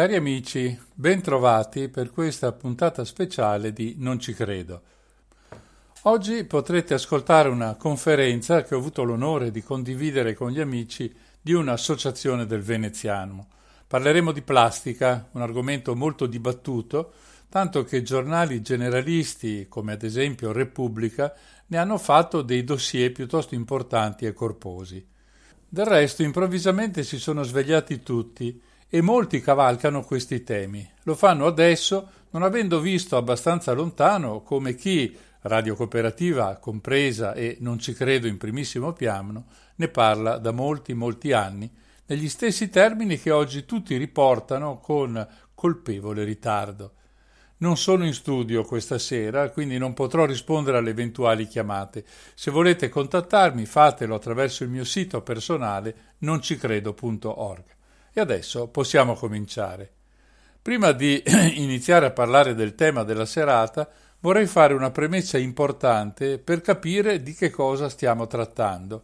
Cari amici, ben trovati per questa puntata speciale di Non ci credo. Oggi potrete ascoltare una conferenza che ho avuto l'onore di condividere con gli amici di un'associazione del veneziano. Parleremo di plastica, un argomento molto dibattuto, tanto che giornali generalisti come ad esempio Repubblica ne hanno fatto dei dossier piuttosto importanti e corposi. Del resto improvvisamente si sono svegliati tutti e molti cavalcano questi temi. Lo fanno adesso non avendo visto abbastanza lontano come chi, Radio Cooperativa compresa e non ci credo in primissimo piano, ne parla da molti molti anni, negli stessi termini che oggi tutti riportano con colpevole ritardo. Non sono in studio questa sera, quindi non potrò rispondere alle eventuali chiamate. Se volete contattarmi, fatelo attraverso il mio sito personale noncicredo.org. E adesso possiamo cominciare. Prima di iniziare a parlare del tema della serata, vorrei fare una premessa importante per capire di che cosa stiamo trattando.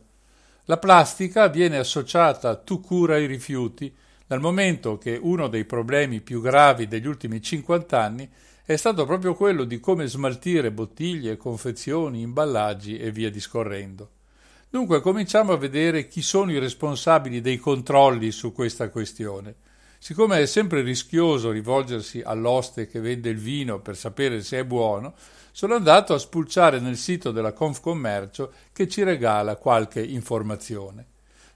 La plastica viene associata tu cura ai rifiuti, dal momento che uno dei problemi più gravi degli ultimi 50 anni è stato proprio quello di come smaltire bottiglie, confezioni, imballaggi e via discorrendo. Dunque cominciamo a vedere chi sono i responsabili dei controlli su questa questione. Siccome è sempre rischioso rivolgersi all'oste che vende il vino per sapere se è buono, sono andato a spulciare nel sito della Confcommercio che ci regala qualche informazione.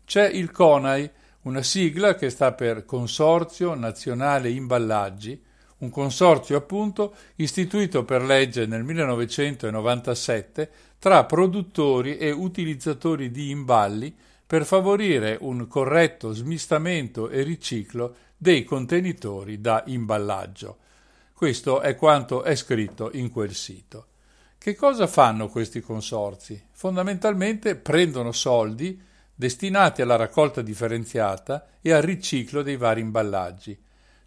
C'è il CONAI, una sigla che sta per Consorzio Nazionale Imballaggi, un consorzio appunto istituito per legge nel 1997 tra produttori e utilizzatori di imballi per favorire un corretto smistamento e riciclo dei contenitori da imballaggio. Questo è quanto è scritto in quel sito. Che cosa fanno questi consorzi? Fondamentalmente prendono soldi destinati alla raccolta differenziata e al riciclo dei vari imballaggi.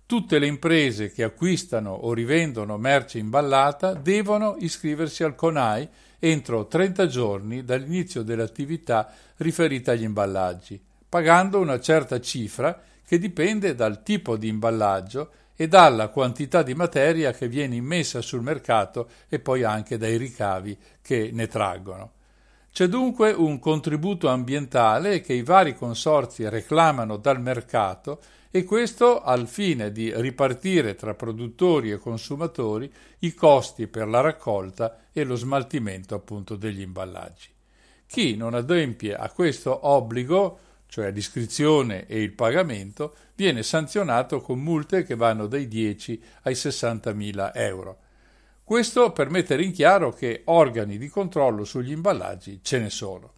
Tutte le imprese che acquistano o rivendono merce imballata devono iscriversi al CONAI entro 30 giorni dall'inizio dell'attività riferita agli imballaggi, pagando una certa cifra che dipende dal tipo di imballaggio e dalla quantità di materia che viene immessa sul mercato e poi anche dai ricavi che ne traggono. C'è dunque un contributo ambientale che i vari consorzi reclamano dal mercato e questo al fine di ripartire tra produttori e consumatori i costi per la raccolta e lo smaltimento appunto degli imballaggi. Chi non adempie a questo obbligo cioè l'iscrizione e il pagamento, viene sanzionato con multe che vanno dai 10 ai 60 mila euro. Questo per mettere in chiaro che organi di controllo sugli imballaggi ce ne sono.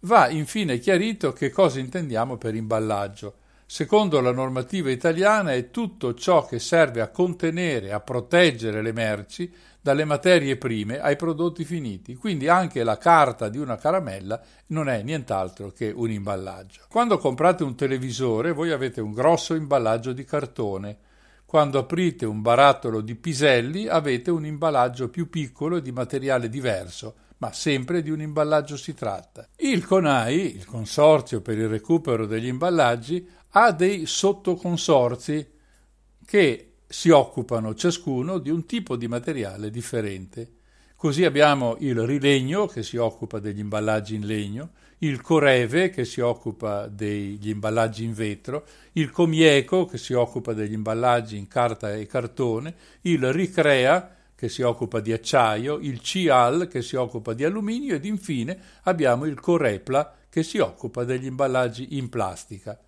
Va infine chiarito che cosa intendiamo per imballaggio. Secondo la normativa italiana è tutto ciò che serve a contenere, a proteggere le merci dalle materie prime ai prodotti finiti, quindi anche la carta di una caramella non è nient'altro che un imballaggio. Quando comprate un televisore voi avete un grosso imballaggio di cartone, quando aprite un barattolo di piselli avete un imballaggio più piccolo e di materiale diverso, ma sempre di un imballaggio si tratta. Il CONAI, il Consorzio per il recupero degli imballaggi, ha dei sottoconsorzi che si occupano ciascuno di un tipo di materiale differente. Così abbiamo il Rilegno che si occupa degli imballaggi in legno, il Coreve che si occupa degli imballaggi in vetro, il Comieco che si occupa degli imballaggi in carta e cartone, il Ricrea che si occupa di acciaio, il CIAL che si occupa di alluminio ed infine abbiamo il Corepla che si occupa degli imballaggi in plastica.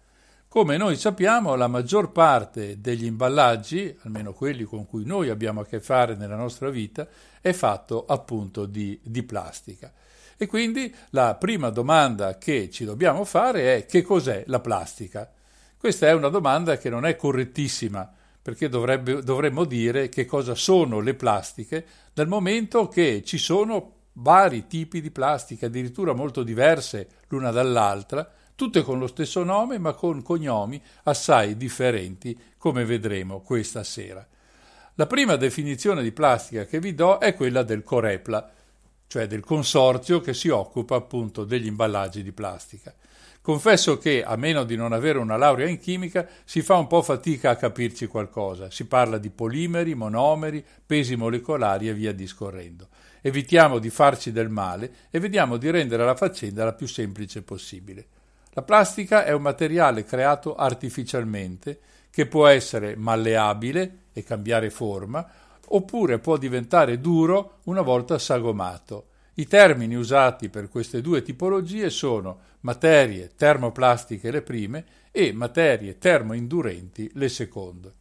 Come noi sappiamo, la maggior parte degli imballaggi, almeno quelli con cui noi abbiamo a che fare nella nostra vita, è fatto appunto di, di plastica. E quindi la prima domanda che ci dobbiamo fare è che cos'è la plastica? Questa è una domanda che non è correttissima, perché dovrebbe, dovremmo dire che cosa sono le plastiche, dal momento che ci sono vari tipi di plastica, addirittura molto diverse l'una dall'altra, tutte con lo stesso nome ma con cognomi assai differenti, come vedremo questa sera. La prima definizione di plastica che vi do è quella del Corepla, cioè del consorzio che si occupa appunto degli imballaggi di plastica. Confesso che, a meno di non avere una laurea in chimica, si fa un po' fatica a capirci qualcosa. Si parla di polimeri, monomeri, pesi molecolari e via discorrendo. Evitiamo di farci del male e vediamo di rendere la faccenda la più semplice possibile. La plastica è un materiale creato artificialmente che può essere malleabile e cambiare forma, oppure può diventare duro una volta sagomato. I termini usati per queste due tipologie sono materie termoplastiche le prime e materie termoindurenti le seconde.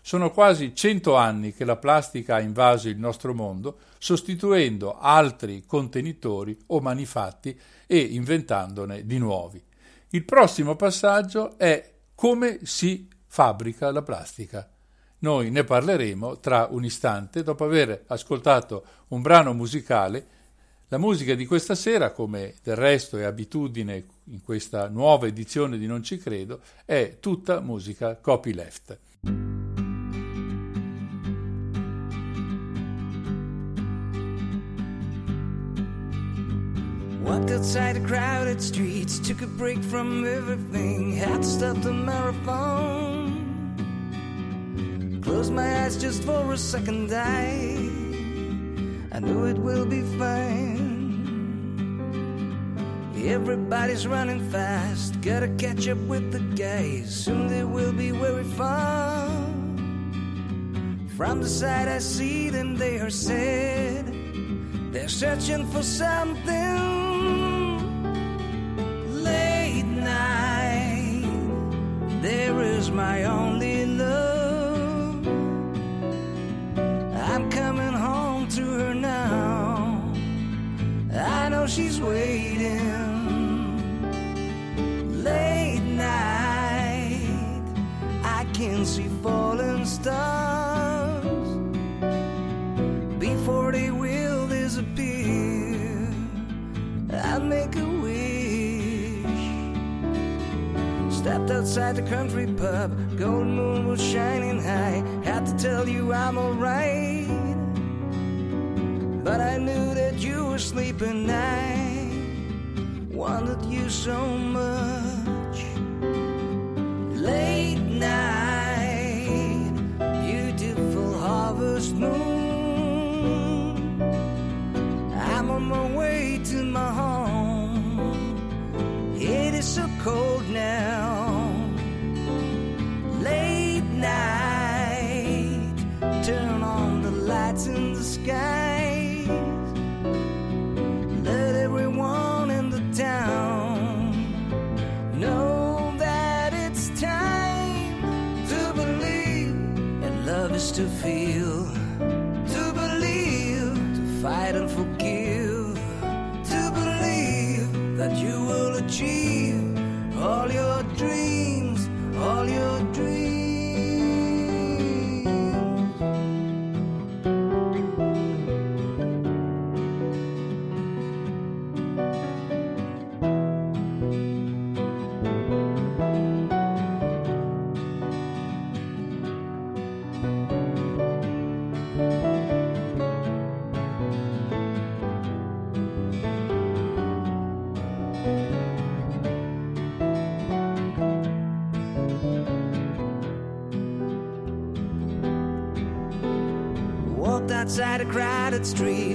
Sono quasi cento anni che la plastica ha invaso il nostro mondo, sostituendo altri contenitori o manifatti e inventandone di nuovi. Il prossimo passaggio è come si fabbrica la plastica. Noi ne parleremo tra un istante dopo aver ascoltato un brano musicale. La musica di questa sera, come del resto è abitudine in questa nuova edizione di Non ci credo, è tutta musica copyleft. Walked outside the crowded streets, took a break from everything, had to stop the marathon. Closed my eyes just for a second, I, I know it will be fine. Everybody's running fast, gotta catch up with the guys, soon they will be very far. From the side I see them, they are sad. They're searching for something late night. There is my only love. I'm coming to her now. I know she's waiting. Late night, I can see falling stars before they will disappear. I'll make a wish. Stepped outside the country pub, golden moon was shining high. Had to tell you I'm alright, but I knew that you were sleeping. I wanted you so much. Late night, beautiful harvest moon. I'm on my way to my home. It is so cold now. Late night, turn on the lights in the skies. Feel, street,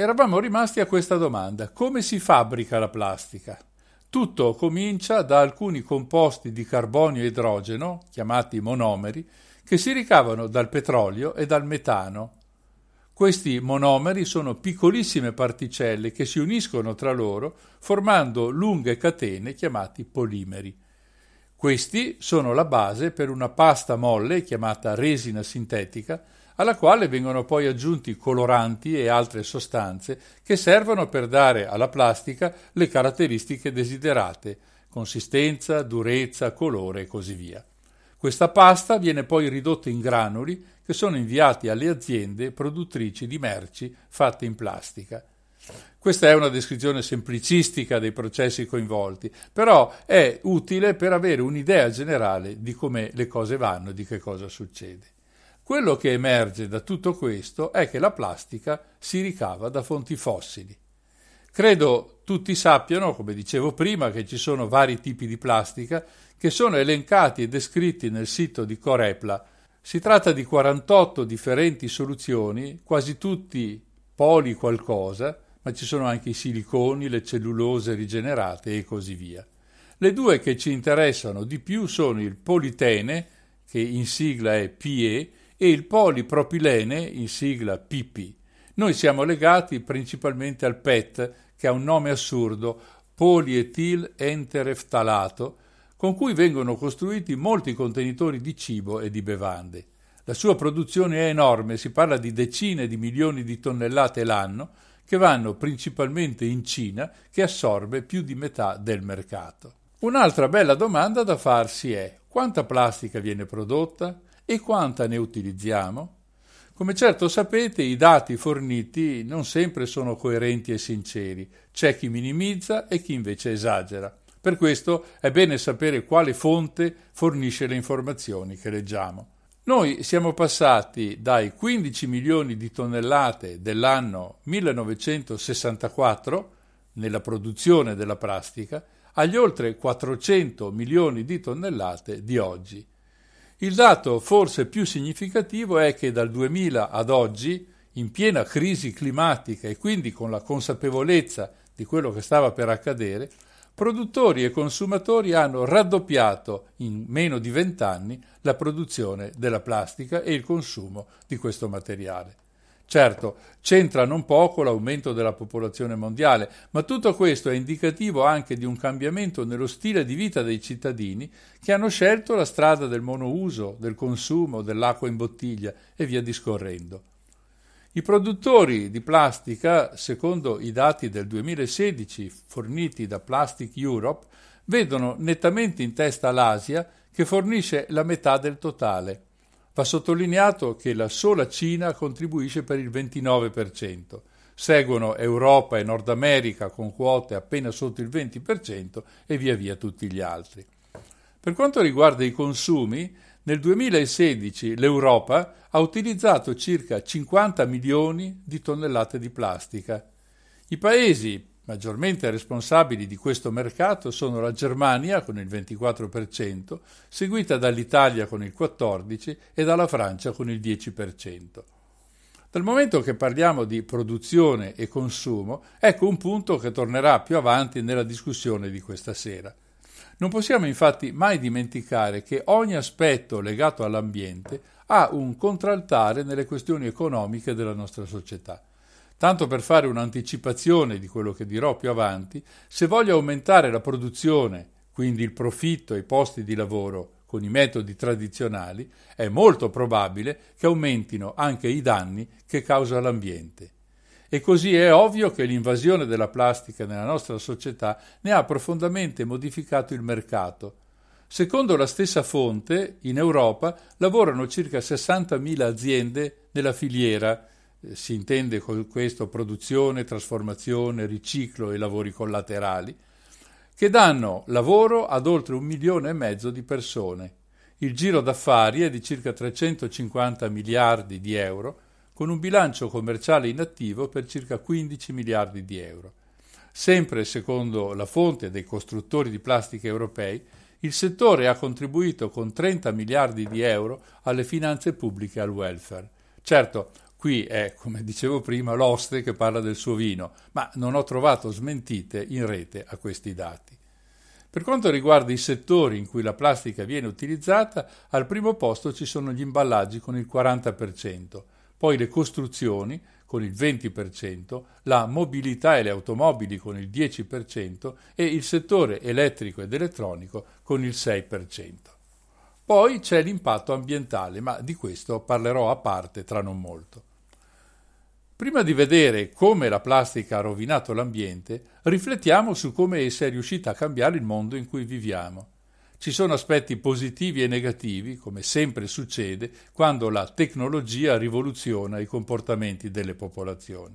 Eravamo rimasti a questa domanda: come si fabbrica la plastica? Tutto comincia da alcuni composti di carbonio e idrogeno, chiamati monomeri, che si ricavano dal petrolio e dal metano. Questi monomeri sono piccolissime particelle che si uniscono tra loro formando lunghe catene chiamati polimeri. Questi sono la base per una pasta molle chiamata resina sintetica, alla quale vengono poi aggiunti coloranti e altre sostanze che servono per dare alla plastica le caratteristiche desiderate, consistenza, durezza, colore e così via. Questa pasta viene poi ridotta in granuli che sono inviati alle aziende produttrici di merci fatte in plastica. Questa è una descrizione semplicistica dei processi coinvolti, però è utile per avere un'idea generale di come le cose vanno e di che cosa succede. Quello che emerge da tutto questo è che la plastica si ricava da fonti fossili. Credo tutti sappiano, come dicevo prima, che ci sono vari tipi di plastica che sono elencati e descritti nel sito di Corepla. Si tratta di 48 differenti soluzioni, quasi tutti poli qualcosa, ma ci sono anche i siliconi, le cellulose rigenerate e così via. Le due che ci interessano di più sono il politene, che in sigla è PE, e il polipropilene, in sigla PP. Noi siamo legati principalmente al PET, che ha un nome assurdo, polietil entereftalato, con cui vengono costruiti molti contenitori di cibo e di bevande. La sua produzione è enorme, si parla di decine di milioni di tonnellate l'anno, che vanno principalmente in Cina, che assorbe più di metà del mercato. Un'altra bella domanda da farsi è quanta plastica viene prodotta? E quanta ne utilizziamo? Come certo sapete, i dati forniti non sempre sono coerenti e sinceri, c'è chi minimizza e chi invece esagera. Per questo è bene sapere quale fonte fornisce le informazioni che leggiamo. Noi siamo passati dai 15 milioni di tonnellate dell'anno 1964 nella produzione della plastica agli oltre 400 milioni di tonnellate di oggi. Il dato forse più significativo è che dal 2000 ad oggi, in piena crisi climatica e quindi con la consapevolezza di quello che stava per accadere, produttori e consumatori hanno raddoppiato in meno di vent'anni la produzione della plastica e il consumo di questo materiale. Certo, c'entra non poco l'aumento della popolazione mondiale, ma tutto questo è indicativo anche di un cambiamento nello stile di vita dei cittadini che hanno scelto la strada del monouso, del consumo, dell'acqua in bottiglia e via discorrendo. I produttori di plastica, secondo i dati del 2016 forniti da Plastic Europe, vedono nettamente in testa l'Asia che fornisce la metà del totale. Va sottolineato che la sola Cina contribuisce per il 29%, seguono Europa e Nord America con quote appena sotto il 20% e via via tutti gli altri. Per quanto riguarda i consumi, nel 2016 l'Europa ha utilizzato circa 50 milioni di tonnellate di plastica. I paesi Maggiormente responsabili di questo mercato sono la Germania con il 24%, seguita dall'Italia con il 14% e dalla Francia con il 10%. Dal momento che parliamo di produzione e consumo, ecco un punto che tornerà più avanti nella discussione di questa sera. Non possiamo infatti mai dimenticare che ogni aspetto legato all'ambiente ha un contraltare nelle questioni economiche della nostra società. Tanto per fare un'anticipazione di quello che dirò più avanti, se voglio aumentare la produzione, quindi il profitto e i posti di lavoro con i metodi tradizionali, è molto probabile che aumentino anche i danni che causa l'ambiente. E così è ovvio che l'invasione della plastica nella nostra società ne ha profondamente modificato il mercato. Secondo la stessa fonte, in Europa lavorano circa 60.000 aziende nella filiera si intende con questo produzione, trasformazione, riciclo e lavori collaterali, che danno lavoro ad oltre un milione e mezzo di persone. Il giro d'affari è di circa 350 miliardi di euro, con un bilancio commerciale in attivo per circa 15 miliardi di euro. Sempre secondo la fonte dei costruttori di plastica europei, il settore ha contribuito con 30 miliardi di euro alle finanze pubbliche e al welfare. Certo, qui è, come dicevo prima, l'oste che parla del suo vino, ma non ho trovato smentite in rete a questi dati. Per quanto riguarda i settori in cui la plastica viene utilizzata, al primo posto ci sono gli imballaggi con il 40%, poi le costruzioni con il 20%, la mobilità e le automobili con il 10% e il settore elettrico ed elettronico con il 6%. Poi c'è l'impatto ambientale, ma di questo parlerò a parte tra non molto. Prima di vedere come la plastica ha rovinato l'ambiente, riflettiamo su come essa è riuscita a cambiare il mondo in cui viviamo. Ci sono aspetti positivi e negativi, come sempre succede quando la tecnologia rivoluziona i comportamenti delle popolazioni.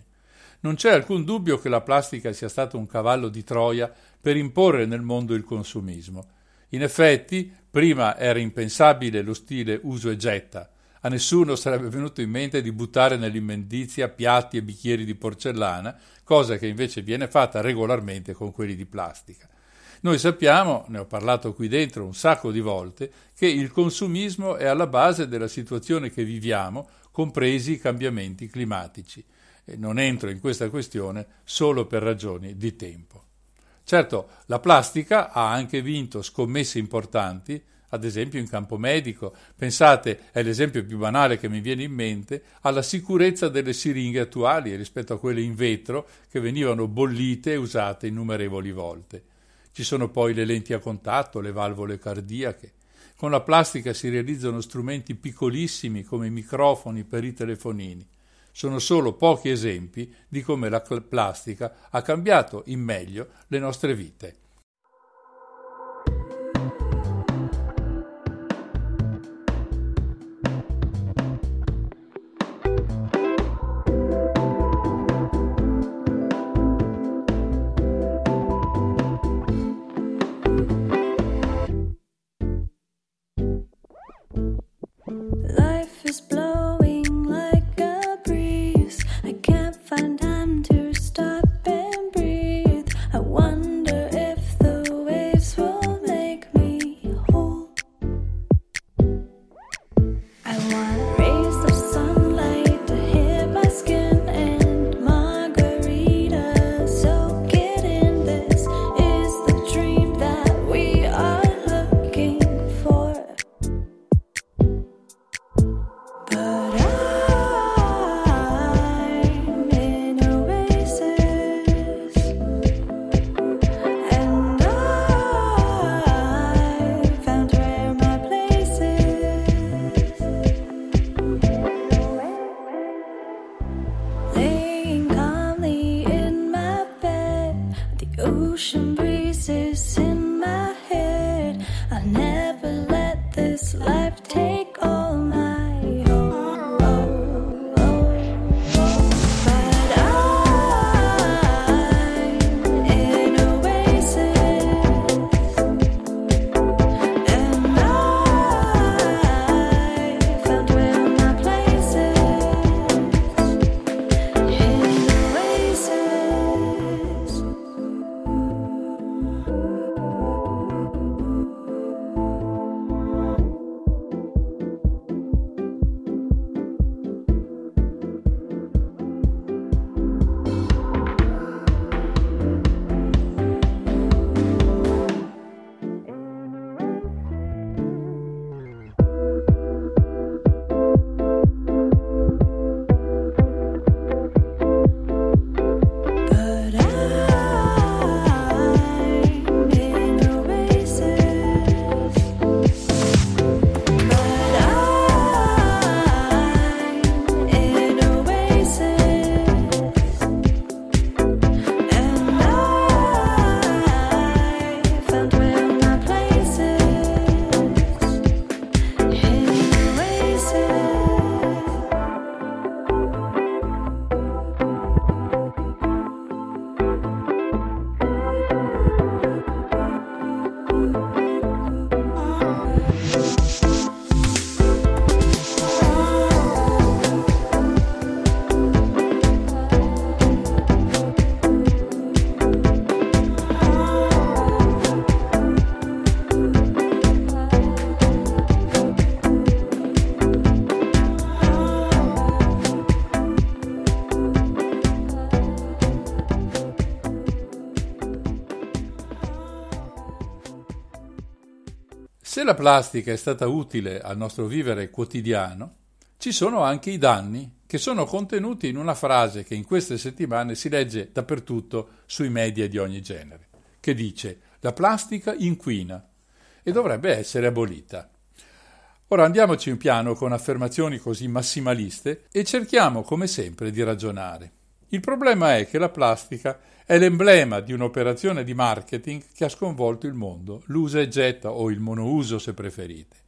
Non c'è alcun dubbio che la plastica sia stato un cavallo di Troia per imporre nel mondo il consumismo. In effetti, prima era impensabile lo stile uso e getta, a nessuno sarebbe venuto in mente di buttare nell'immondizia piatti e bicchieri di porcellana, cosa che invece viene fatta regolarmente con quelli di plastica. Noi sappiamo, ne ho parlato qui dentro un sacco di volte, che il consumismo è alla base della situazione che viviamo, compresi i cambiamenti climatici. E non entro in questa questione solo per ragioni di tempo. Certo, la plastica ha anche vinto scommesse importanti, ad esempio in campo medico. Pensate, è l'esempio più banale che mi viene in mente, alla sicurezza delle siringhe attuali rispetto a quelle in vetro che venivano bollite e usate innumerevoli volte. Ci sono poi le lenti a contatto, le valvole cardiache. Con la plastica si realizzano strumenti piccolissimi come i microfoni per i telefonini. Sono solo pochi esempi di come la plastica ha cambiato in meglio le nostre vite. La plastica è stata utile al nostro vivere quotidiano, ci sono anche i danni che sono contenuti in una frase che in queste settimane si legge dappertutto sui media di ogni genere, che dice la plastica inquina e dovrebbe essere abolita. Ora andiamoci in piano con affermazioni così massimaliste e cerchiamo come sempre di ragionare. Il problema è che la plastica è l'emblema di un'operazione di marketing che ha sconvolto il mondo, l'usa e getta o il monouso se preferite.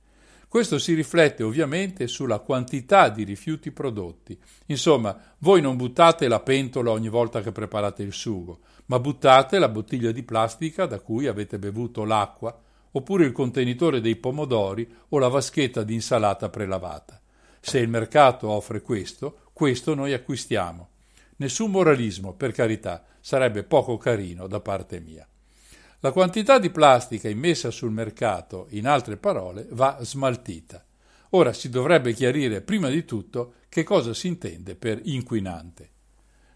Questo si riflette ovviamente sulla quantità di rifiuti prodotti. Insomma, voi non buttate la pentola ogni volta che preparate il sugo, ma buttate la bottiglia di plastica da cui avete bevuto l'acqua, oppure il contenitore dei pomodori o la vaschetta di insalata prelavata. Se il mercato offre questo, questo noi acquistiamo. Nessun moralismo, per carità, sarebbe poco carino da parte mia. La quantità di plastica immessa sul mercato, in altre parole, va smaltita. Ora si dovrebbe chiarire prima di tutto che cosa si intende per inquinante.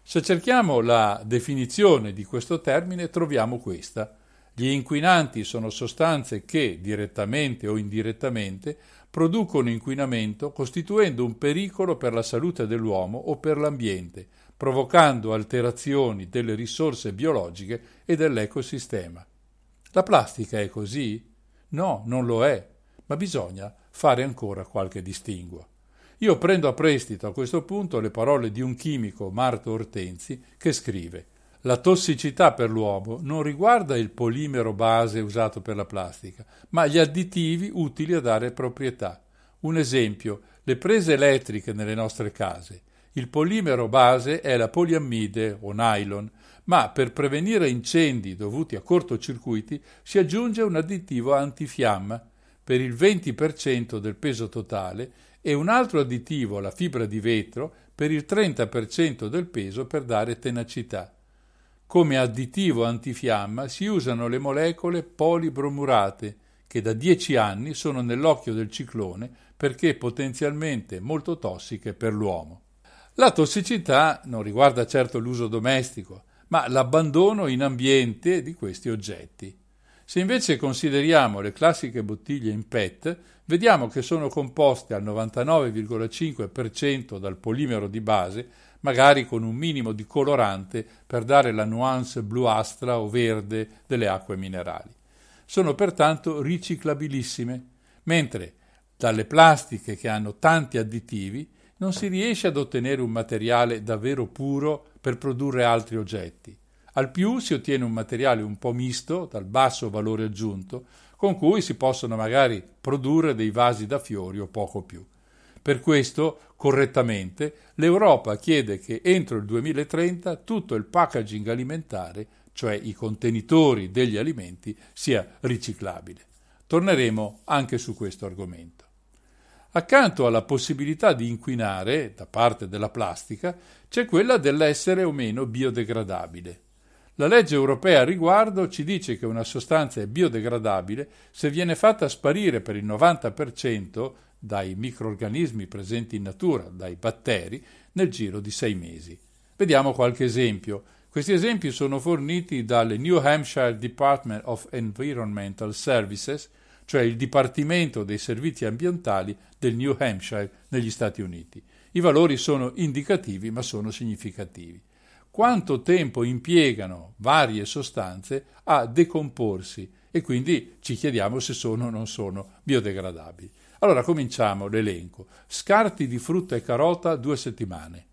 Se cerchiamo la definizione di questo termine troviamo questa. Gli inquinanti sono sostanze che, direttamente o indirettamente, producono inquinamento costituendo un pericolo per la salute dell'uomo o per l'ambiente, provocando alterazioni delle risorse biologiche e dell'ecosistema. La plastica è così? No, non lo è, ma bisogna fare ancora qualche distinguo. Io prendo a prestito a questo punto le parole di un chimico, Marto Ortenzi, che scrive La tossicità per l'uomo non riguarda il polimero base usato per la plastica, ma gli additivi utili a dare proprietà. Un esempio, le prese elettriche nelle nostre case. Il polimero base è la poliammide o nylon, ma per prevenire incendi dovuti a cortocircuiti si aggiunge un additivo antifiamma per il 20% del peso totale e un altro additivo, la fibra di vetro, per il 30% del peso per dare tenacità. Come additivo antifiamma si usano le molecole polibromurate, che da dieci anni sono nell'occhio del ciclone perché potenzialmente molto tossiche per l'uomo. La tossicità non riguarda certo l'uso domestico, ma l'abbandono in ambiente di questi oggetti. Se invece consideriamo le classiche bottiglie in PET, vediamo che sono composte al 99,5% dal polimero di base, magari con un minimo di colorante per dare la nuance bluastra o verde delle acque minerali. Sono pertanto riciclabilissime, mentre dalle plastiche che hanno tanti additivi non si riesce ad ottenere un materiale davvero puro per produrre altri oggetti. Al più si ottiene un materiale un po' misto, dal basso valore aggiunto, con cui si possono magari produrre dei vasi da fiori o poco più. Per questo, correttamente, l'Europa chiede che entro il 2030 tutto il packaging alimentare, cioè i contenitori degli alimenti, sia riciclabile. Torneremo anche su questo argomento. Accanto alla possibilità di inquinare da parte della plastica c'è quella dell'essere o meno biodegradabile. La legge europea a riguardo ci dice che una sostanza è biodegradabile se viene fatta sparire per il 90% dai microorganismi presenti in natura, dai batteri, nel giro di sei mesi. Vediamo qualche esempio. Questi esempi sono forniti dal New Hampshire Department of Environmental Services, cioè il Dipartimento dei Servizi Ambientali del New Hampshire negli Stati Uniti. I valori sono indicativi ma sono significativi. Quanto tempo impiegano varie sostanze a decomporsi e quindi ci chiediamo se sono o non sono biodegradabili. Allora cominciamo l'elenco. Scarti di frutta e carota due settimane.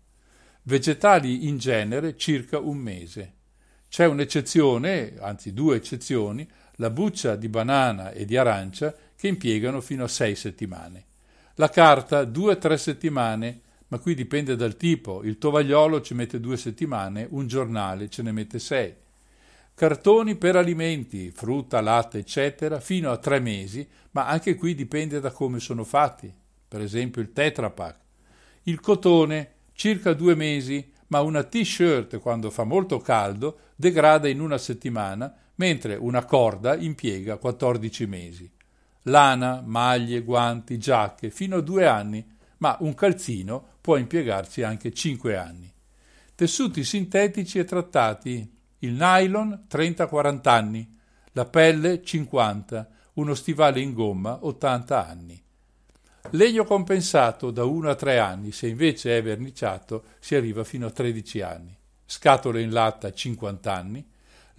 Vegetali in genere circa un mese. C'è un'eccezione, anzi due eccezioni, la buccia di banana e di arancia che impiegano fino a sei settimane. La carta due o tre settimane, ma qui dipende dal tipo. Il tovagliolo ci mette due settimane, un giornale ce ne mette sei. Cartoni per alimenti, frutta, latte, eccetera, fino a tre mesi, ma anche qui dipende da come sono fatti. Per esempio il Tetra Pak. Il cotone, circa due mesi, ma una t-shirt quando fa molto caldo degrada in una settimana, mentre una corda impiega 14 mesi. Lana, maglie, guanti, giacche, fino a due anni, ma un calzino può impiegarci anche 5 anni. Tessuti sintetici e trattati. Il nylon 30-40 anni, la pelle 50, uno stivale in gomma 80 anni. Legno compensato da 1 a 3 anni, se invece è verniciato si arriva fino a 13 anni. Scatole in latta 50 anni,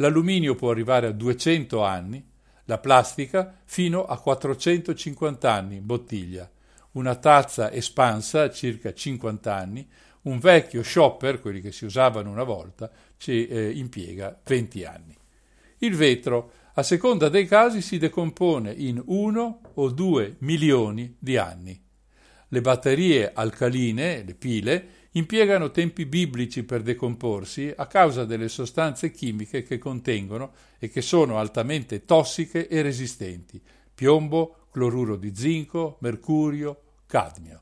l'alluminio può arrivare a 200 anni, la plastica fino a 450 anni in bottiglia, una tazza espansa circa 50 anni, un vecchio shopper, quelli che si usavano una volta, ci eh, impiega 20 anni. Il vetro, a seconda dei casi, si decompone in 1 o 2 milioni di anni. Le batterie alcaline, le pile, impiegano tempi biblici per decomporsi a causa delle sostanze chimiche che contengono e che sono altamente tossiche e resistenti, piombo, cloruro di zinco, mercurio, cadmio.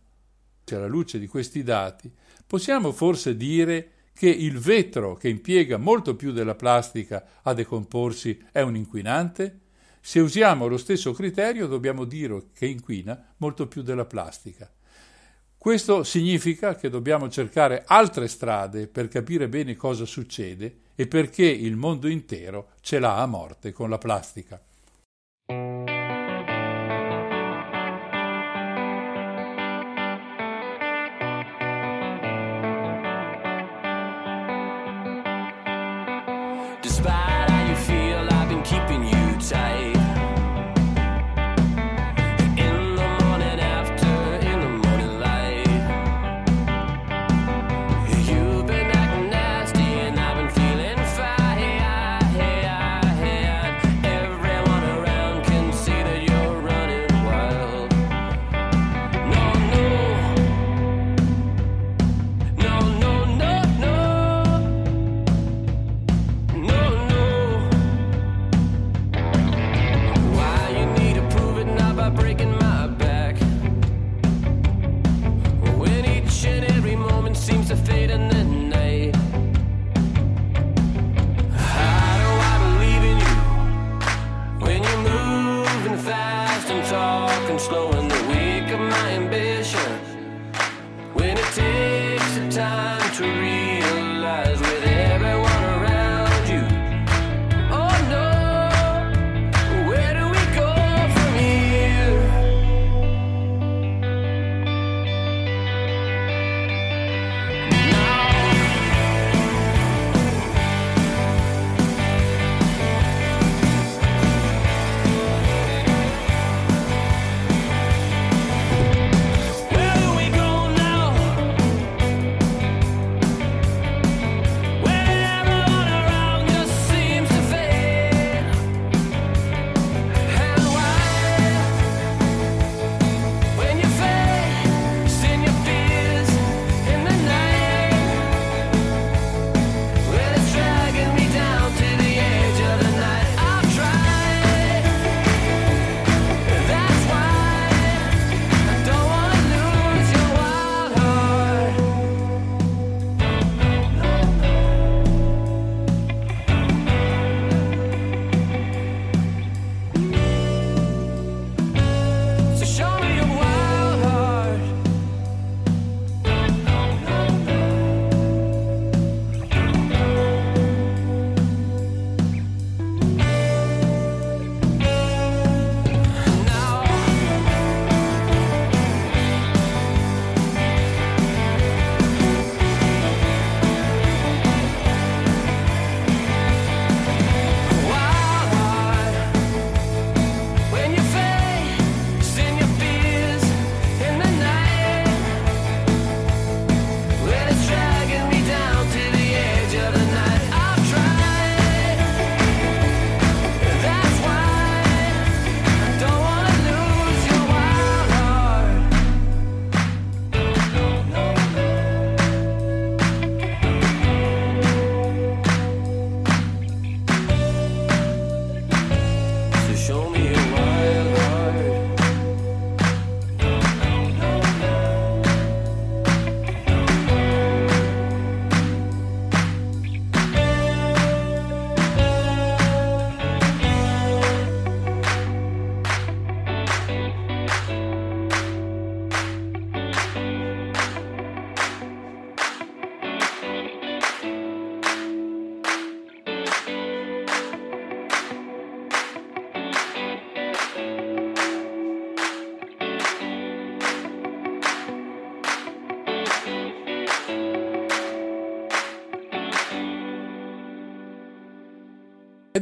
Alla luce di questi dati, possiamo forse dire che il vetro, che impiega molto più della plastica a decomporsi, è un inquinante? Se usiamo lo stesso criterio dobbiamo dire che inquina molto più della plastica. Questo significa che dobbiamo cercare altre strade per capire bene cosa succede e perché il mondo intero ce l'ha a morte con la plastica.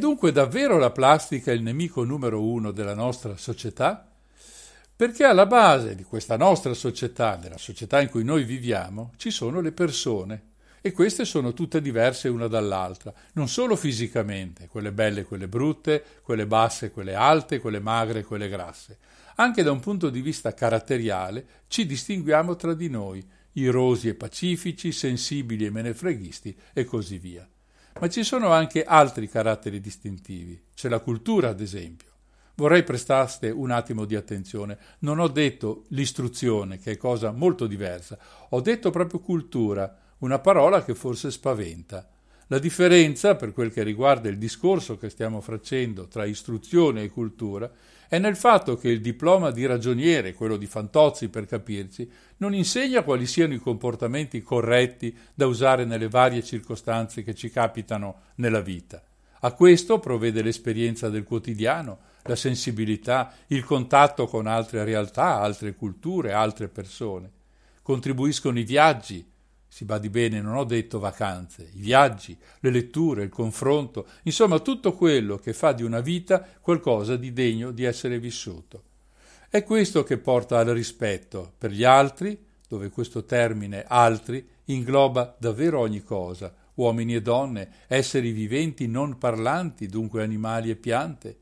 Dunque davvero la plastica il nemico numero uno della nostra società? Perché alla base di questa nostra società, della società in cui noi viviamo, ci sono le persone. E queste sono tutte diverse una dall'altra, non solo fisicamente, quelle belle e quelle brutte, quelle basse e quelle alte, quelle magre e quelle grasse. Anche da un punto di vista caratteriale ci distinguiamo tra di noi, irosi e pacifici, sensibili e menefreghisti e così via. Ma ci sono anche altri caratteri distintivi. C'è la cultura, ad esempio. Vorrei prestaste un attimo di attenzione. Non ho detto l'istruzione, che è cosa molto diversa. Ho detto proprio cultura, una parola che forse spaventa. La differenza, per quel che riguarda il discorso che stiamo facendo tra istruzione e cultura, è nel fatto che il diploma di ragioniere, quello di Fantozzi per capirci, non insegna quali siano i comportamenti corretti da usare nelle varie circostanze che ci capitano nella vita. A questo provvede l'esperienza del quotidiano, la sensibilità, il contatto con altre realtà, altre culture, altre persone. Contribuiscono i viaggi, si badi bene, non ho detto vacanze, i viaggi, le letture, il confronto, insomma tutto quello che fa di una vita qualcosa di degno di essere vissuto. È questo che porta al rispetto per gli altri, dove questo termine altri ingloba davvero ogni cosa, uomini e donne, esseri viventi non parlanti, dunque animali e piante.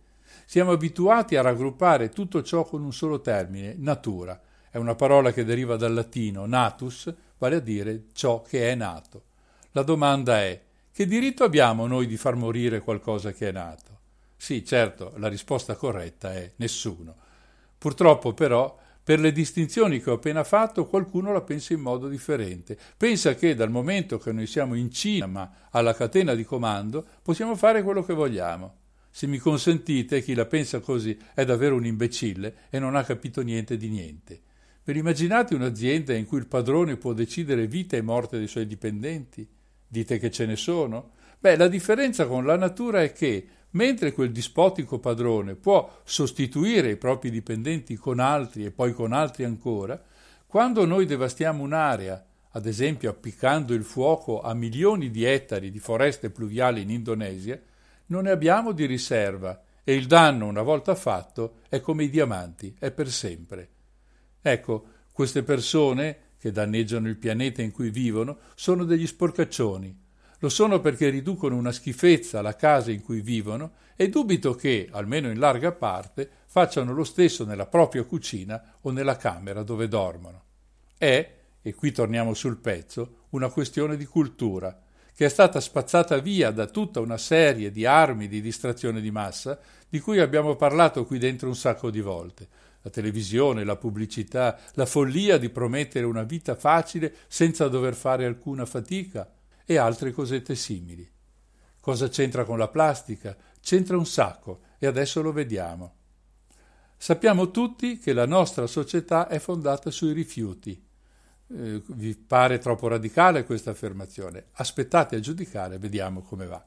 Siamo abituati a raggruppare tutto ciò con un solo termine, natura. È una parola che deriva dal latino natus, vale a dire ciò che è nato. La domanda è che diritto abbiamo noi di far morire qualcosa che è nato? Sì, certo, la risposta corretta è nessuno. Purtroppo però per le distinzioni che ho appena fatto qualcuno la pensa in modo differente. Pensa che dal momento che noi siamo in Cina, alla catena di comando, possiamo fare quello che vogliamo. Se mi consentite, chi la pensa così è davvero un imbecille e non ha capito niente di niente. Ve l'immaginate un'azienda in cui il padrone può decidere vita e morte dei suoi dipendenti? Dite che ce ne sono? Beh, la differenza con la natura è che, mentre quel dispotico padrone può sostituire i propri dipendenti con altri e poi con altri ancora, quando noi devastiamo un'area, ad esempio appiccando il fuoco a milioni di ettari di foreste pluviali in Indonesia, non ne abbiamo di riserva e il danno, una volta fatto, è come i diamanti, è per sempre. Ecco, queste persone che danneggiano il pianeta in cui vivono sono degli sporcaccioni. Lo sono perché riducono una schifezza alla casa in cui vivono e dubito che, almeno in larga parte, facciano lo stesso nella propria cucina o nella camera dove dormono. È, e qui torniamo sul pezzo, una questione di cultura, che è stata spazzata via da tutta una serie di armi di distrazione di massa di cui abbiamo parlato qui dentro un sacco di volte la televisione, la pubblicità, la follia di promettere una vita facile senza dover fare alcuna fatica e altre cosette simili. Cosa c'entra con la plastica? C'entra un sacco e adesso lo vediamo. Sappiamo tutti che la nostra società è fondata sui rifiuti. Eh, vi pare troppo radicale questa affermazione? Aspettate a giudicare, vediamo come va.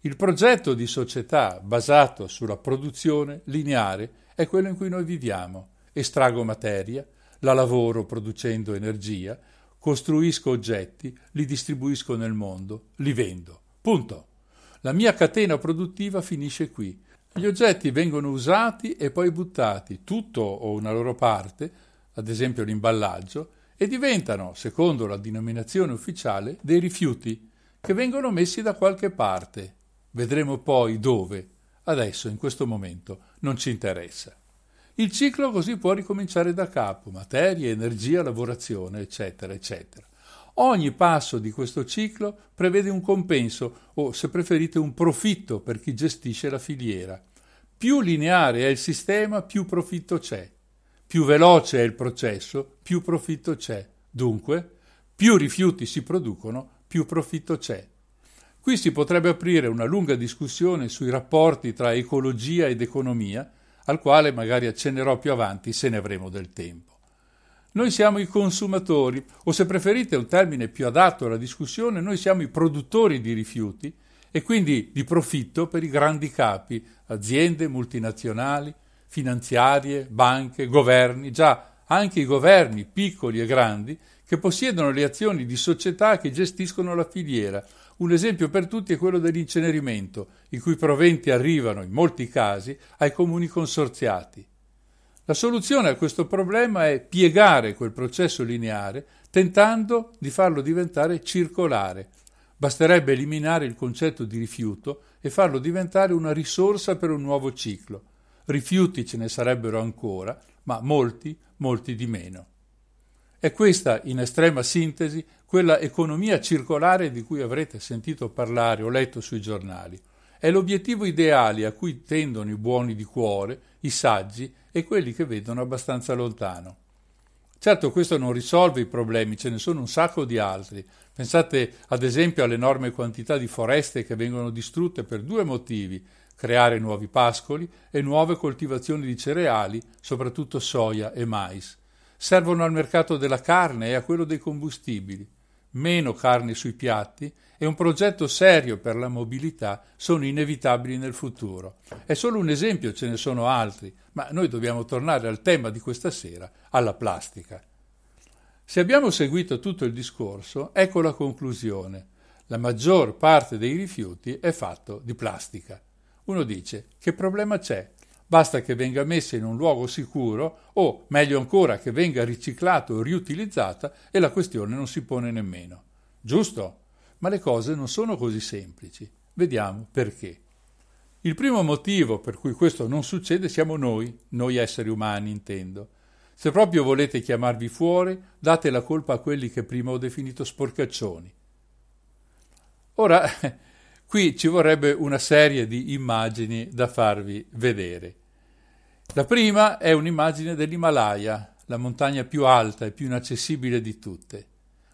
Il progetto di società basato sulla produzione lineare è quello in cui noi viviamo. Estrago materia, la lavoro producendo energia, costruisco oggetti, li distribuisco nel mondo, li vendo. Punto. La mia catena produttiva finisce qui. Gli oggetti vengono usati e poi buttati, tutto o una loro parte, ad esempio l'imballaggio, e diventano, secondo la denominazione ufficiale, dei rifiuti che vengono messi da qualche parte. Vedremo poi dove. Adesso, in questo momento, non ci interessa. Il ciclo così può ricominciare da capo, materia, energia, lavorazione, eccetera, eccetera. Ogni passo di questo ciclo prevede un compenso o, se preferite, un profitto per chi gestisce la filiera. Più lineare è il sistema, più profitto c'è. Più veloce è il processo, più profitto c'è. Dunque, più rifiuti si producono, più profitto c'è. Qui si potrebbe aprire una lunga discussione sui rapporti tra ecologia ed economia, al quale magari accennerò più avanti se ne avremo del tempo. Noi siamo i consumatori, o se preferite un termine più adatto alla discussione, noi siamo i produttori di rifiuti e quindi di profitto per i grandi capi, aziende multinazionali, finanziarie, banche, governi, già anche i governi, piccoli e grandi, che possiedono le azioni di società che gestiscono la filiera. Un esempio per tutti è quello dell'incenerimento, i cui proventi arrivano, in molti casi, ai comuni consorziati. La soluzione a questo problema è piegare quel processo lineare tentando di farlo diventare circolare. Basterebbe eliminare il concetto di rifiuto e farlo diventare una risorsa per un nuovo ciclo. Rifiuti ce ne sarebbero ancora, ma molti, molti di meno. È questa, in estrema sintesi, quella economia circolare di cui avrete sentito parlare o letto sui giornali. È l'obiettivo ideale a cui tendono i buoni di cuore, i saggi e quelli che vedono abbastanza lontano. Certo questo non risolve i problemi, ce ne sono un sacco di altri. Pensate ad esempio all'enorme quantità di foreste che vengono distrutte per due motivi, creare nuovi pascoli e nuove coltivazioni di cereali, soprattutto soia e mais servono al mercato della carne e a quello dei combustibili. Meno carne sui piatti e un progetto serio per la mobilità sono inevitabili nel futuro. È solo un esempio, ce ne sono altri, ma noi dobbiamo tornare al tema di questa sera, alla plastica. Se abbiamo seguito tutto il discorso, ecco la conclusione. La maggior parte dei rifiuti è fatto di plastica. Uno dice, che problema c'è? Basta che venga messa in un luogo sicuro o, meglio ancora, che venga riciclata o riutilizzata e la questione non si pone nemmeno. Giusto? Ma le cose non sono così semplici. Vediamo perché. Il primo motivo per cui questo non succede siamo noi, noi esseri umani intendo. Se proprio volete chiamarvi fuori, date la colpa a quelli che prima ho definito sporcaccioni. Ora, qui ci vorrebbe una serie di immagini da farvi vedere. La prima è un'immagine dell'Himalaya, la montagna più alta e più inaccessibile di tutte.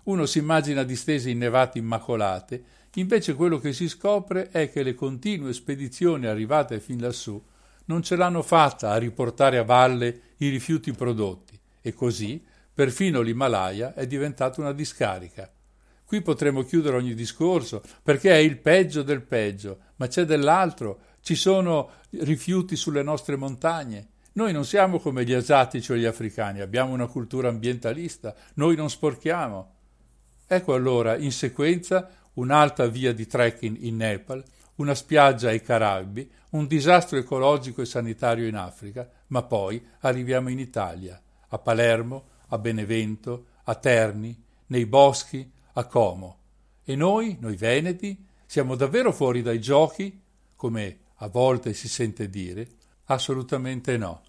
Uno si immagina distese innevate immacolate, invece quello che si scopre è che le continue spedizioni arrivate fin lassù non ce l'hanno fatta a riportare a valle i rifiuti prodotti e così perfino l'Himalaya è diventata una discarica. Qui potremmo chiudere ogni discorso perché è il peggio del peggio, ma c'è dell'altro, ci sono rifiuti sulle nostre montagne. Noi non siamo come gli asiatici o gli africani, abbiamo una cultura ambientalista, noi non sporchiamo. Ecco allora, in sequenza, un'alta via di trekking in Nepal, una spiaggia ai Caraibi, un disastro ecologico e sanitario in Africa, ma poi arriviamo in Italia, a Palermo, a Benevento, a Terni, nei boschi, a Como. E noi, noi veneti, siamo davvero fuori dai giochi, come a volte si sente dire? Assolutamente no.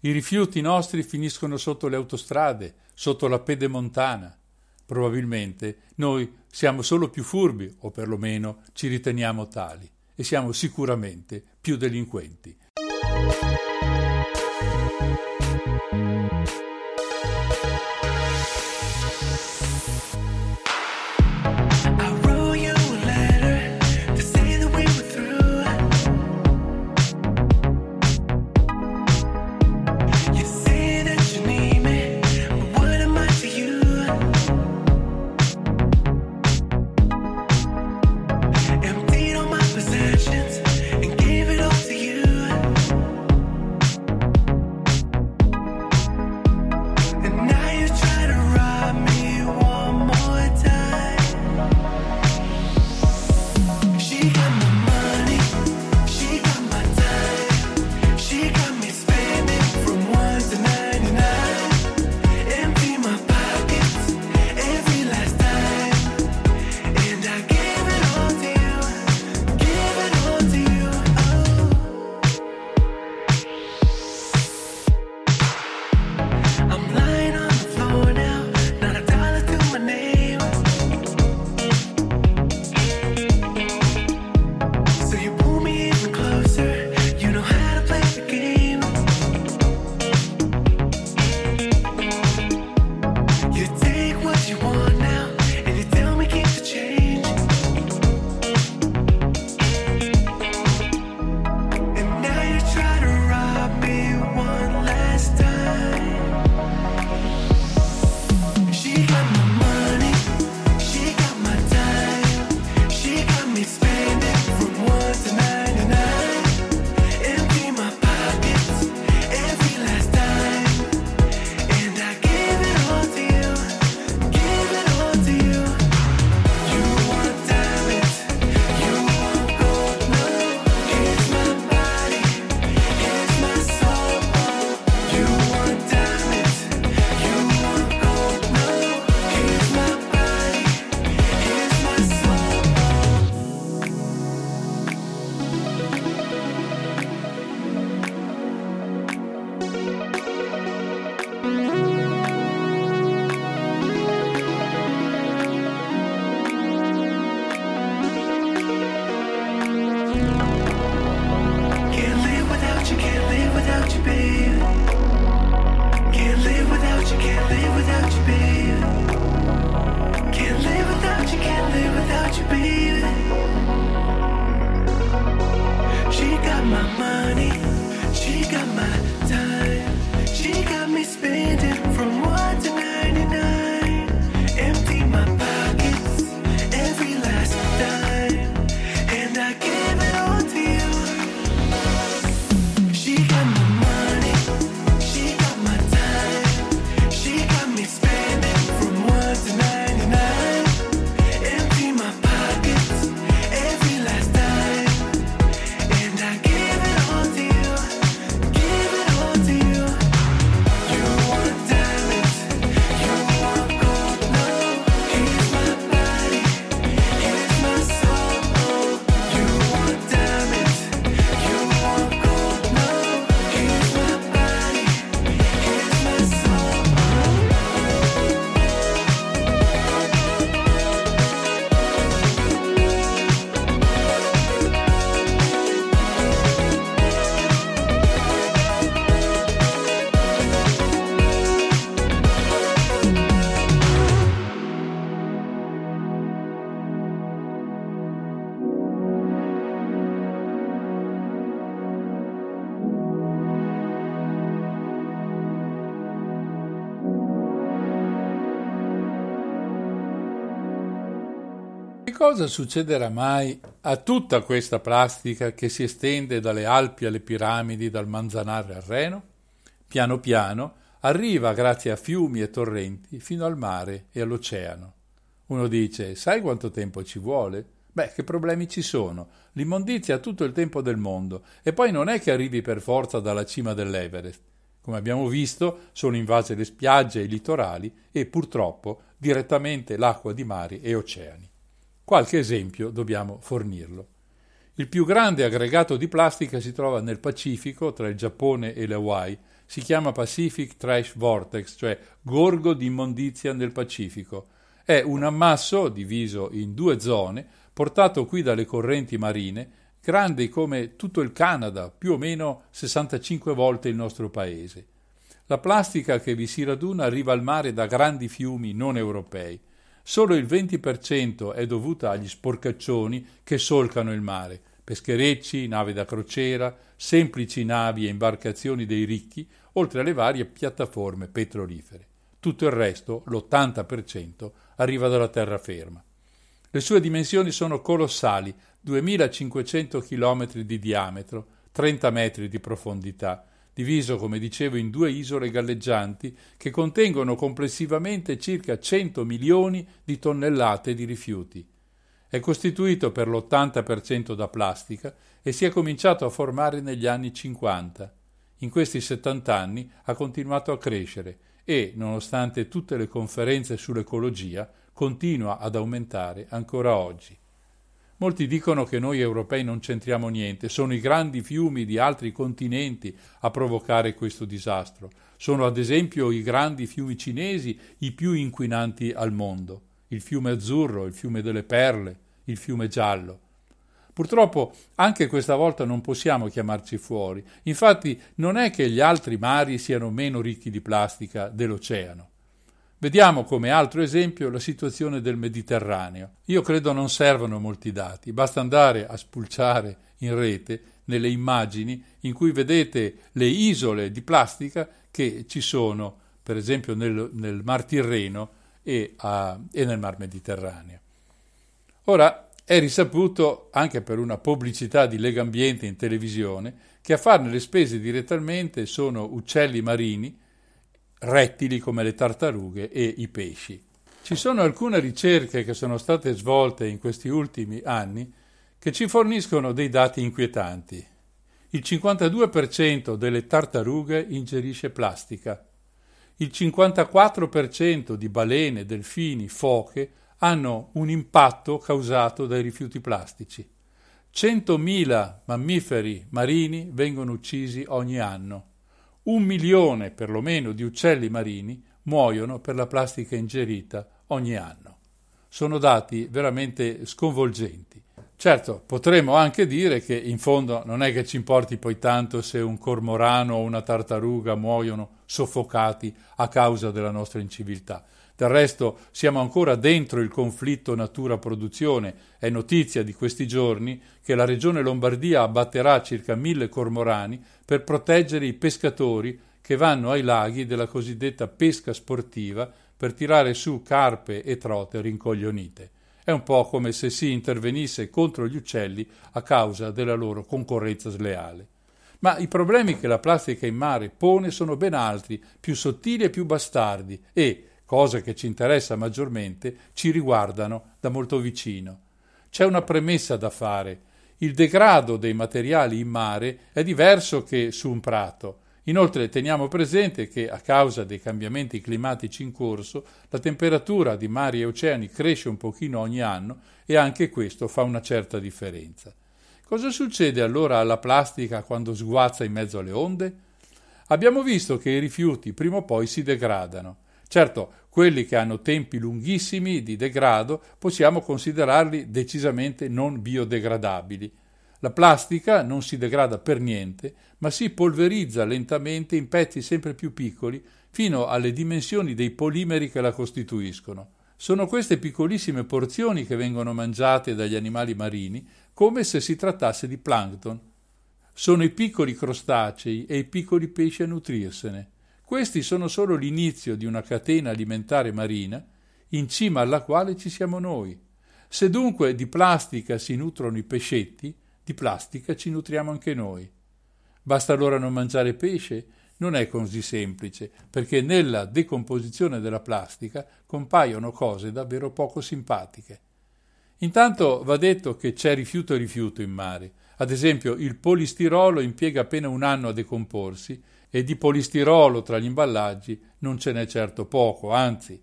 I rifiuti nostri finiscono sotto le autostrade, sotto la pedemontana. Probabilmente noi siamo solo più furbi, o perlomeno ci riteniamo tali, e siamo sicuramente più delinquenti. Che cosa succederà mai a tutta questa plastica che si estende dalle Alpi alle piramidi, dal Manzanare al Reno? Piano piano arriva grazie a fiumi e torrenti fino al mare e all'oceano. Uno dice, sai quanto tempo ci vuole? Beh, che problemi ci sono? L'immondizia ha tutto il tempo del mondo e poi non è che arrivi per forza dalla cima dell'Everest. Come abbiamo visto, sono invase le spiagge e i litorali e purtroppo direttamente l'acqua di mari e oceani. Qualche esempio dobbiamo fornirlo. Il più grande aggregato di plastica si trova nel Pacifico, tra il Giappone e le Hawaii. Si chiama Pacific Trash Vortex, cioè gorgo di immondizia nel Pacifico. È un ammasso, diviso in due zone, portato qui dalle correnti marine, grande come tutto il Canada, più o meno 65 volte il nostro paese. La plastica che vi si raduna arriva al mare da grandi fiumi non europei. Solo il 20% è dovuta agli sporcaccioni che solcano il mare, pescherecci, navi da crociera, semplici navi e imbarcazioni dei ricchi, oltre alle varie piattaforme petrolifere. Tutto il resto, l'80%, arriva dalla terraferma. Le sue dimensioni sono colossali, 2500 km di diametro, 30 metri di profondità, diviso, come dicevo, in due isole galleggianti che contengono complessivamente circa 100 milioni di tonnellate di rifiuti. È costituito per l'80% da plastica e si è cominciato a formare negli anni 50. In questi 70 anni ha continuato a crescere e, nonostante tutte le conferenze sull'ecologia, continua ad aumentare ancora oggi. Molti dicono che noi europei non c'entriamo niente, sono i grandi fiumi di altri continenti a provocare questo disastro. Sono ad esempio i grandi fiumi cinesi i più inquinanti al mondo, il fiume azzurro, il fiume delle perle, il fiume giallo. Purtroppo anche questa volta non possiamo chiamarci fuori, infatti non è che gli altri mari siano meno ricchi di plastica dell'oceano. Vediamo come altro esempio la situazione del Mediterraneo. Io credo non servano molti dati, basta andare a spulciare in rete nelle immagini in cui vedete le isole di plastica che ci sono, per esempio, nel, nel Mar Tirreno e, a, e nel Mar Mediterraneo. Ora, è risaputo, anche per una pubblicità di Lega Ambiente in televisione, che a farne le spese direttamente sono uccelli marini, rettili come le tartarughe e i pesci. Ci sono alcune ricerche che sono state svolte in questi ultimi anni che ci forniscono dei dati inquietanti. Il 52% delle tartarughe ingerisce plastica. Il 54% di balene, delfini, foche hanno un impatto causato dai rifiuti plastici. 100.000 mammiferi marini vengono uccisi ogni anno un milione perlomeno di uccelli marini muoiono per la plastica ingerita ogni anno. Sono dati veramente sconvolgenti. Certo, potremmo anche dire che in fondo non è che ci importi poi tanto se un cormorano o una tartaruga muoiono soffocati a causa della nostra inciviltà. Del resto siamo ancora dentro il conflitto natura-produzione. È notizia di questi giorni che la regione Lombardia abbatterà circa mille cormorani per proteggere i pescatori che vanno ai laghi della cosiddetta pesca sportiva per tirare su carpe e trote rincoglionite. È un po' come se si intervenisse contro gli uccelli a causa della loro concorrenza sleale. Ma i problemi che la plastica in mare pone sono ben altri, più sottili e più bastardi e, cosa che ci interessa maggiormente, ci riguardano da molto vicino. C'è una premessa da fare. Il degrado dei materiali in mare è diverso che su un prato. Inoltre teniamo presente che a causa dei cambiamenti climatici in corso la temperatura di mari e oceani cresce un pochino ogni anno e anche questo fa una certa differenza. Cosa succede allora alla plastica quando sguazza in mezzo alle onde? Abbiamo visto che i rifiuti prima o poi si degradano. Certo, quelli che hanno tempi lunghissimi di degrado possiamo considerarli decisamente non biodegradabili. La plastica non si degrada per niente, ma si polverizza lentamente in pezzi sempre più piccoli fino alle dimensioni dei polimeri che la costituiscono. Sono queste piccolissime porzioni che vengono mangiate dagli animali marini come se si trattasse di plankton. Sono i piccoli crostacei e i piccoli pesci a nutrirsene. Questi sono solo l'inizio di una catena alimentare marina in cima alla quale ci siamo noi. Se dunque di plastica si nutrono i pescetti, di plastica ci nutriamo anche noi. Basta allora non mangiare pesce? Non è così semplice, perché nella decomposizione della plastica compaiono cose davvero poco simpatiche. Intanto va detto che c'è rifiuto e rifiuto in mare. Ad esempio, il polistirolo impiega appena un anno a decomporsi e di polistirolo tra gli imballaggi non ce n'è certo poco, anzi.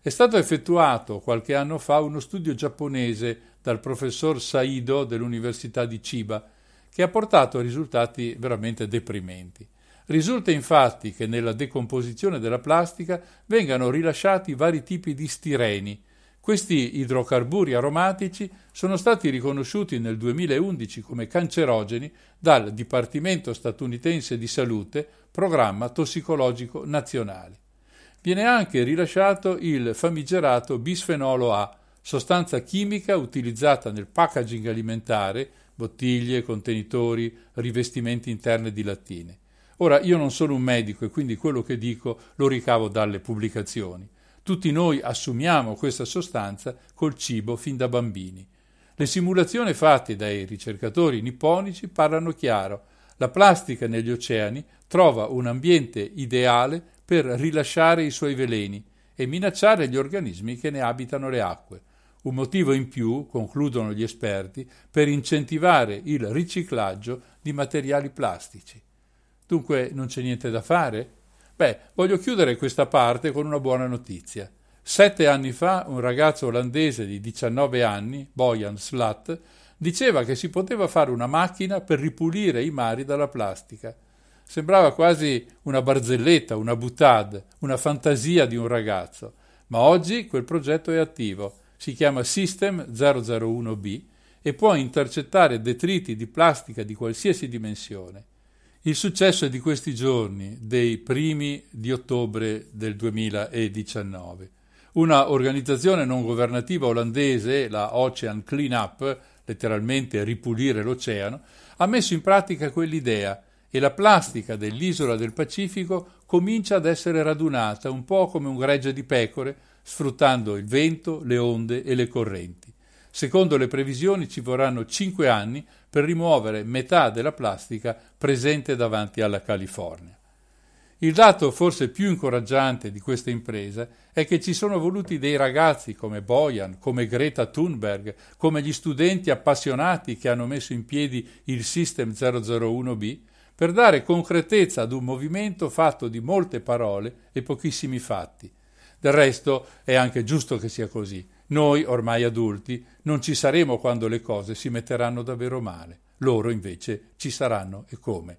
È stato effettuato qualche anno fa uno studio giapponese dal professor Saido dell'Università di Chiba che ha portato a risultati veramente deprimenti. Risulta infatti che nella decomposizione della plastica vengano rilasciati vari tipi di stireni, questi idrocarburi aromatici sono stati riconosciuti nel 2011 come cancerogeni dal Dipartimento statunitense di salute, programma tossicologico nazionale. Viene anche rilasciato il famigerato bisfenolo A, sostanza chimica utilizzata nel packaging alimentare, bottiglie, contenitori, rivestimenti interni di lattine. Ora, io non sono un medico e quindi quello che dico lo ricavo dalle pubblicazioni. Tutti noi assumiamo questa sostanza col cibo fin da bambini. Le simulazioni fatte dai ricercatori nipponici parlano chiaro. La plastica negli oceani trova un ambiente ideale per rilasciare i suoi veleni e minacciare gli organismi che ne abitano le acque. Un motivo in più, concludono gli esperti, per incentivare il riciclaggio di materiali plastici. Dunque non c'è niente da fare? Beh, voglio chiudere questa parte con una buona notizia. Sette anni fa un ragazzo olandese di 19 anni, Bojan Slat, diceva che si poteva fare una macchina per ripulire i mari dalla plastica. Sembrava quasi una barzelletta, una buttade, una fantasia di un ragazzo, ma oggi quel progetto è attivo. Si chiama System 001B e può intercettare detriti di plastica di qualsiasi dimensione. Il successo è di questi giorni, dei primi di ottobre del 2019. Una organizzazione non governativa olandese, la Ocean Cleanup, letteralmente ripulire l'oceano, ha messo in pratica quell'idea e la plastica dell'isola del Pacifico comincia ad essere radunata un po' come un gregge di pecore, sfruttando il vento, le onde e le correnti. Secondo le previsioni ci vorranno cinque anni per rimuovere metà della plastica presente davanti alla California. Il dato forse più incoraggiante di questa impresa è che ci sono voluti dei ragazzi come Bojan, come Greta Thunberg, come gli studenti appassionati che hanno messo in piedi il System 001B per dare concretezza ad un movimento fatto di molte parole e pochissimi fatti. Del resto è anche giusto che sia così. Noi, ormai adulti, non ci saremo quando le cose si metteranno davvero male. Loro invece ci saranno e come.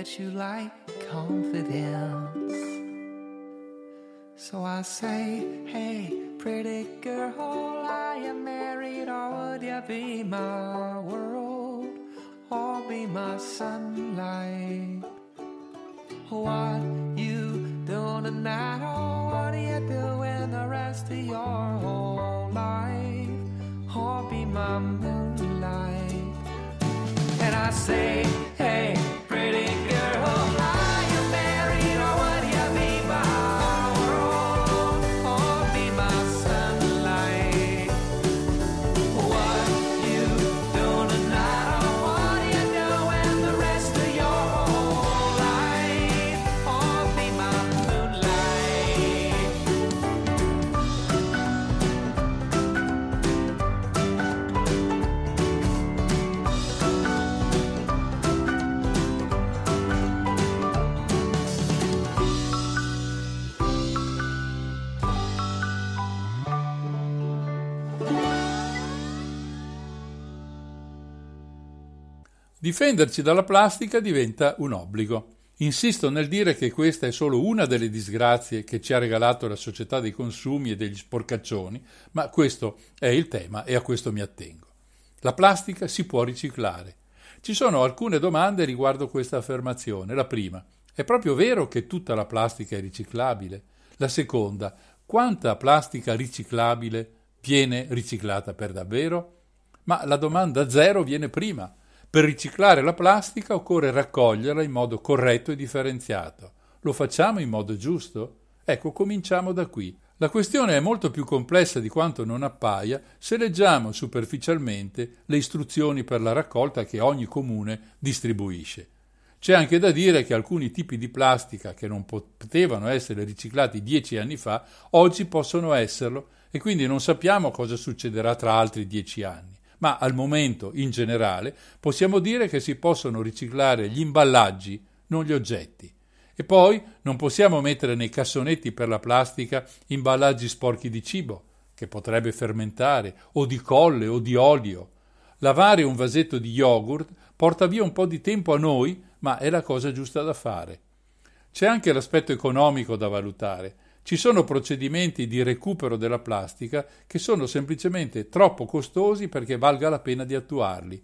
That you like confidence. So I say, hey, pretty girl, are you married or would you be my world or be my sunlight? What you doing tonight or what are you doing the rest of your whole life? Or be my moonlight? And I say, Difenderci dalla plastica diventa un obbligo. Insisto nel dire che questa è solo una delle disgrazie che ci ha regalato la società dei consumi e degli sporcaccioni, ma questo è il tema e a questo mi attengo. La plastica si può riciclare. Ci sono alcune domande riguardo questa affermazione. La prima, è proprio vero che tutta la plastica è riciclabile? La seconda, quanta plastica riciclabile viene riciclata per davvero? Ma la domanda zero viene prima. Per riciclare la plastica occorre raccoglierla in modo corretto e differenziato. Lo facciamo in modo giusto? Ecco, cominciamo da qui. La questione è molto più complessa di quanto non appaia se leggiamo superficialmente le istruzioni per la raccolta che ogni comune distribuisce. C'è anche da dire che alcuni tipi di plastica che non potevano essere riciclati dieci anni fa, oggi possono esserlo e quindi non sappiamo cosa succederà tra altri dieci anni ma al momento, in generale, possiamo dire che si possono riciclare gli imballaggi, non gli oggetti. E poi non possiamo mettere nei cassonetti per la plastica imballaggi sporchi di cibo, che potrebbe fermentare, o di colle o di olio. Lavare un vasetto di yogurt porta via un po' di tempo a noi, ma è la cosa giusta da fare. C'è anche l'aspetto economico da valutare. Ci sono procedimenti di recupero della plastica che sono semplicemente troppo costosi perché valga la pena di attuarli.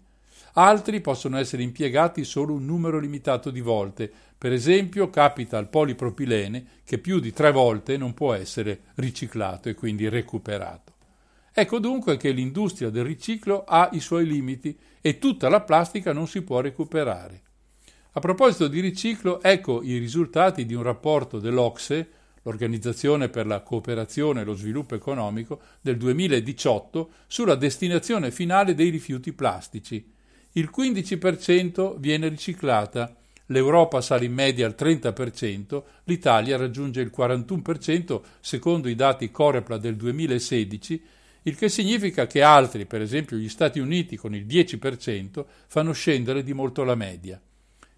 Altri possono essere impiegati solo un numero limitato di volte. Per esempio, capita al polipropilene che più di tre volte non può essere riciclato e quindi recuperato. Ecco dunque che l'industria del riciclo ha i suoi limiti e tutta la plastica non si può recuperare. A proposito di riciclo, ecco i risultati di un rapporto dell'Ocse, l'Organizzazione per la cooperazione e lo sviluppo economico, del 2018 sulla destinazione finale dei rifiuti plastici. Il 15% viene riciclata, l'Europa sale in media al 30%, l'Italia raggiunge il 41% secondo i dati Corepla del 2016, il che significa che altri, per esempio gli Stati Uniti con il 10%, fanno scendere di molto la media.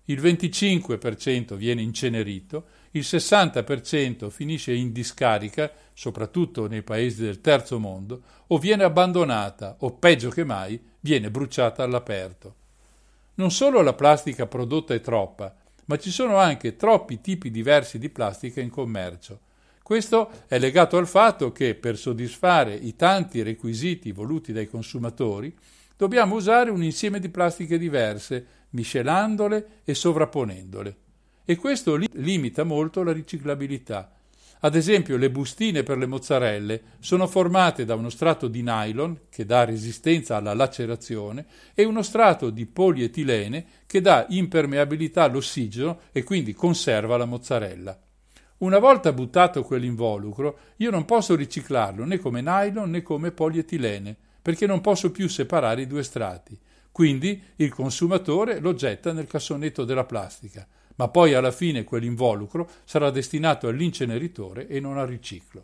Il 25% viene incenerito, il 60% finisce in discarica, soprattutto nei paesi del terzo mondo, o viene abbandonata o peggio che mai viene bruciata all'aperto. Non solo la plastica prodotta è troppa, ma ci sono anche troppi tipi diversi di plastica in commercio. Questo è legato al fatto che per soddisfare i tanti requisiti voluti dai consumatori dobbiamo usare un insieme di plastiche diverse, miscelandole e sovrapponendole. E questo li- limita molto la riciclabilità. Ad esempio, le bustine per le mozzarelle sono formate da uno strato di nylon che dà resistenza alla lacerazione e uno strato di polietilene che dà impermeabilità all'ossigeno e quindi conserva la mozzarella. Una volta buttato quell'involucro, io non posso riciclarlo né come nylon né come polietilene, perché non posso più separare i due strati. Quindi il consumatore lo getta nel cassonetto della plastica, ma poi alla fine quell'involucro sarà destinato all'inceneritore e non al riciclo.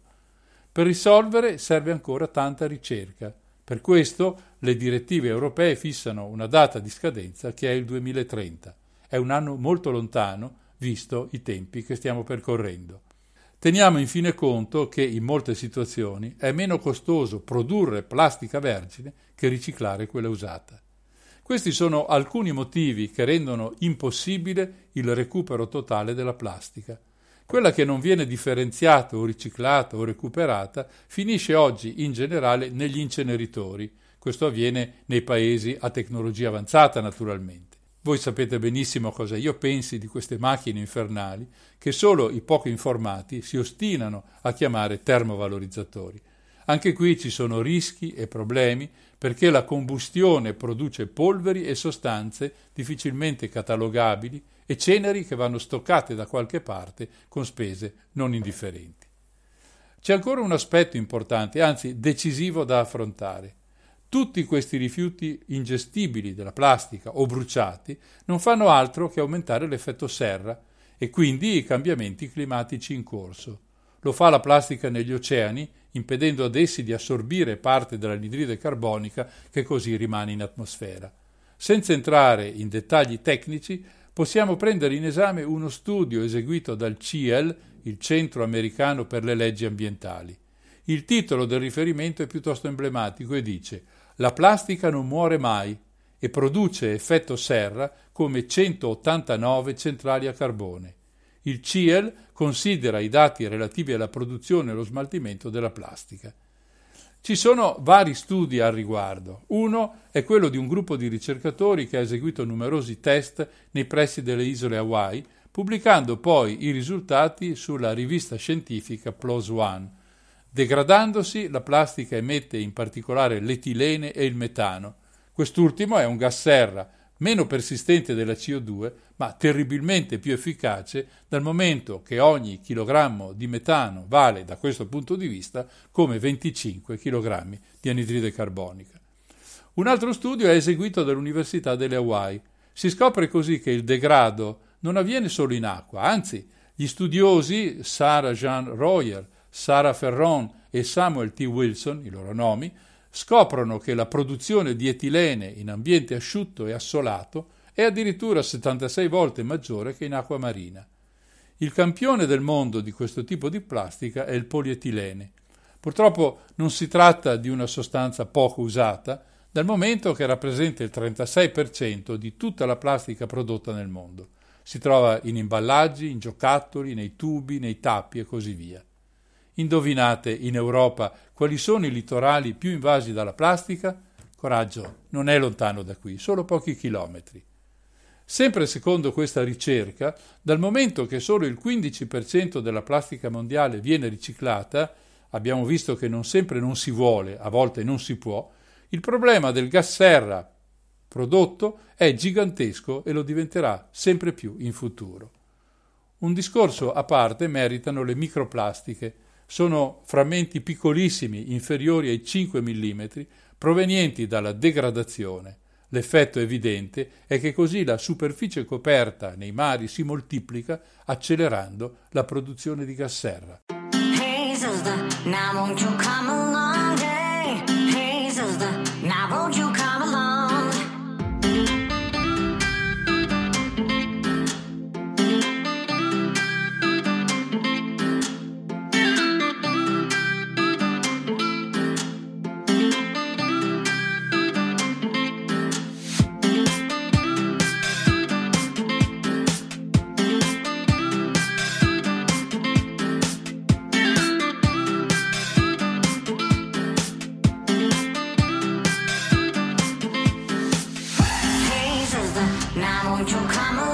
Per risolvere serve ancora tanta ricerca. Per questo le direttive europee fissano una data di scadenza che è il 2030. È un anno molto lontano, visto i tempi che stiamo percorrendo. Teniamo infine conto che in molte situazioni è meno costoso produrre plastica vergine che riciclare quella usata. Questi sono alcuni motivi che rendono impossibile il recupero totale della plastica. Quella che non viene differenziata o riciclata o recuperata finisce oggi in generale negli inceneritori. Questo avviene nei paesi a tecnologia avanzata naturalmente. Voi sapete benissimo cosa io pensi di queste macchine infernali che solo i poco informati si ostinano a chiamare termovalorizzatori. Anche qui ci sono rischi e problemi perché la combustione produce polveri e sostanze difficilmente catalogabili e ceneri che vanno stoccate da qualche parte con spese non indifferenti. C'è ancora un aspetto importante, anzi decisivo da affrontare. Tutti questi rifiuti ingestibili della plastica o bruciati non fanno altro che aumentare l'effetto serra e quindi i cambiamenti climatici in corso. Lo fa la plastica negli oceani, impedendo ad essi di assorbire parte dell'anidride carbonica che così rimane in atmosfera. Senza entrare in dettagli tecnici, possiamo prendere in esame uno studio eseguito dal CIEL, il Centro Americano per le Leggi Ambientali. Il titolo del riferimento è piuttosto emblematico e dice La plastica non muore mai e produce effetto serra come 189 centrali a carbone. Il CIEL considera i dati relativi alla produzione e allo smaltimento della plastica. Ci sono vari studi al riguardo. Uno è quello di un gruppo di ricercatori che ha eseguito numerosi test nei pressi delle isole Hawaii, pubblicando poi i risultati sulla rivista scientifica PLOS ONE. Degradandosi, la plastica emette in particolare l'etilene e il metano. Quest'ultimo è un gas serra meno persistente della CO2, ma terribilmente più efficace dal momento che ogni chilogrammo di metano vale da questo punto di vista come 25 kg di anidride carbonica. Un altro studio è eseguito dall'Università delle Hawaii. Si scopre così che il degrado non avviene solo in acqua, anzi gli studiosi Sarah Jean Royer, Sarah Ferron e Samuel T. Wilson, i loro nomi, scoprono che la produzione di etilene in ambiente asciutto e assolato è addirittura 76 volte maggiore che in acqua marina. Il campione del mondo di questo tipo di plastica è il polietilene. Purtroppo non si tratta di una sostanza poco usata, dal momento che rappresenta il 36% di tutta la plastica prodotta nel mondo. Si trova in imballaggi, in giocattoli, nei tubi, nei tappi e così via. Indovinate in Europa quali sono i litorali più invasi dalla plastica? Coraggio, non è lontano da qui, solo pochi chilometri. Sempre secondo questa ricerca, dal momento che solo il 15% della plastica mondiale viene riciclata, abbiamo visto che non sempre non si vuole, a volte non si può, il problema del gas serra prodotto è gigantesco e lo diventerà sempre più in futuro. Un discorso a parte meritano le microplastiche, sono frammenti piccolissimi, inferiori ai 5 mm, provenienti dalla degradazione. L'effetto evidente è che così la superficie coperta nei mari si moltiplica, accelerando la produzione di gas serra. won't you come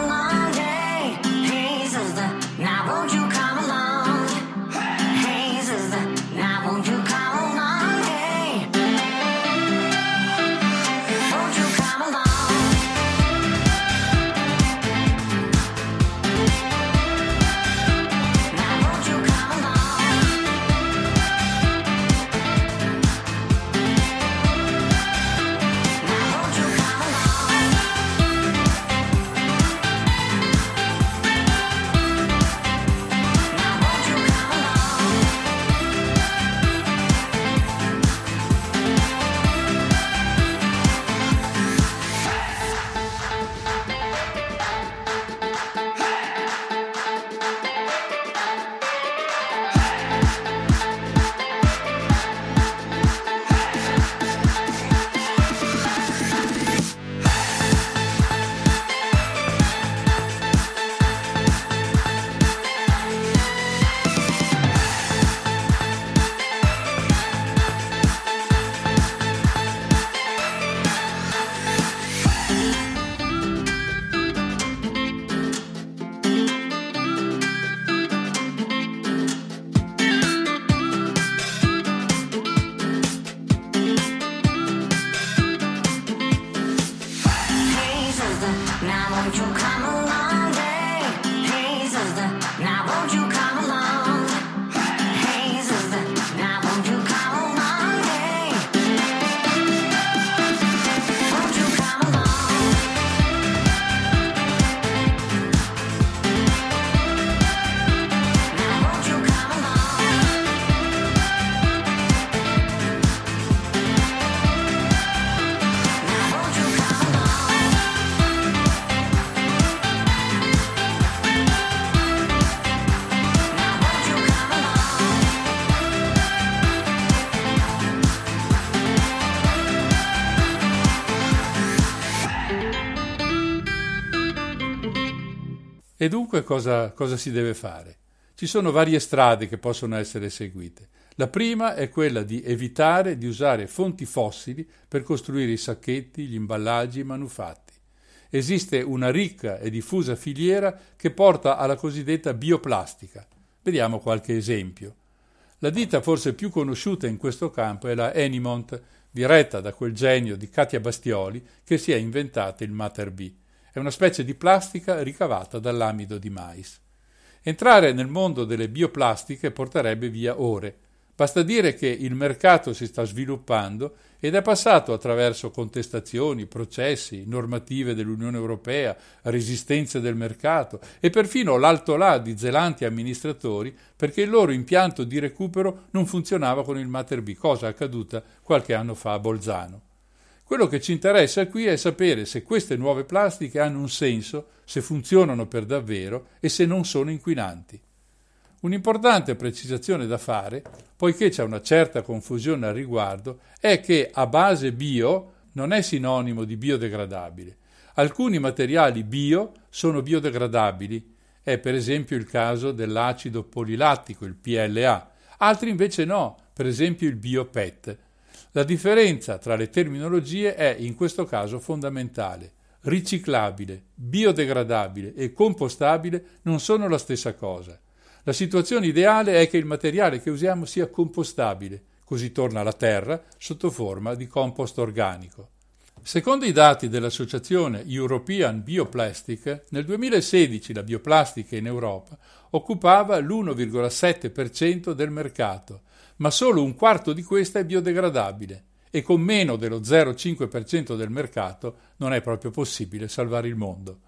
E dunque cosa, cosa si deve fare? Ci sono varie strade che possono essere seguite. La prima è quella di evitare di usare fonti fossili per costruire i sacchetti, gli imballaggi, i manufatti. Esiste una ricca e diffusa filiera che porta alla cosiddetta bioplastica. Vediamo qualche esempio. La ditta forse più conosciuta in questo campo è la Enimont, diretta da quel genio di Katia Bastioli che si è inventata il Mater B. È una specie di plastica ricavata dall'amido di mais. Entrare nel mondo delle bioplastiche porterebbe via ore. Basta dire che il mercato si sta sviluppando ed è passato attraverso contestazioni, processi, normative dell'Unione Europea, resistenze del mercato e perfino l'alto là di zelanti amministratori perché il loro impianto di recupero non funzionava con il Mater B, cosa accaduta qualche anno fa a Bolzano. Quello che ci interessa qui è sapere se queste nuove plastiche hanno un senso, se funzionano per davvero e se non sono inquinanti. Un'importante precisazione da fare, poiché c'è una certa confusione al riguardo, è che a base bio non è sinonimo di biodegradabile. Alcuni materiali bio sono biodegradabili, è per esempio il caso dell'acido polilattico, il PLA, altri invece no, per esempio il biopet. La differenza tra le terminologie è in questo caso fondamentale. Riciclabile, biodegradabile e compostabile non sono la stessa cosa. La situazione ideale è che il materiale che usiamo sia compostabile, così torna alla terra sotto forma di compost organico. Secondo i dati dell'associazione European Bioplastic, nel 2016 la bioplastica in Europa occupava l'1,7% del mercato, ma solo un quarto di questa è biodegradabile e con meno dello 0,5% del mercato non è proprio possibile salvare il mondo.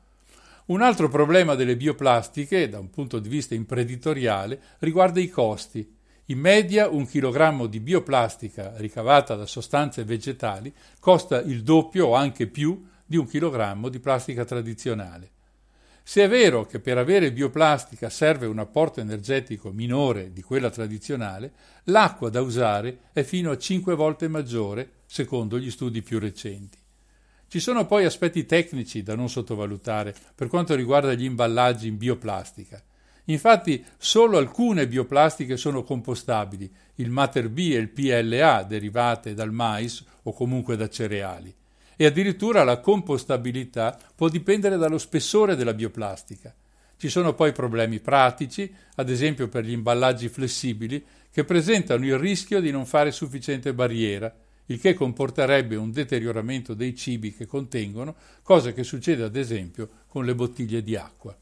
Un altro problema delle bioplastiche, da un punto di vista imprenditoriale, riguarda i costi. In media un chilogrammo di bioplastica ricavata da sostanze vegetali costa il doppio o anche più di un chilogrammo di plastica tradizionale. Se è vero che per avere bioplastica serve un apporto energetico minore di quella tradizionale, l'acqua da usare è fino a 5 volte maggiore, secondo gli studi più recenti. Ci sono poi aspetti tecnici da non sottovalutare per quanto riguarda gli imballaggi in bioplastica. Infatti solo alcune bioplastiche sono compostabili, il Mater B e il PLA derivate dal mais o comunque da cereali. E addirittura la compostabilità può dipendere dallo spessore della bioplastica. Ci sono poi problemi pratici, ad esempio per gli imballaggi flessibili, che presentano il rischio di non fare sufficiente barriera il che comporterebbe un deterioramento dei cibi che contengono, cosa che succede ad esempio con le bottiglie di acqua.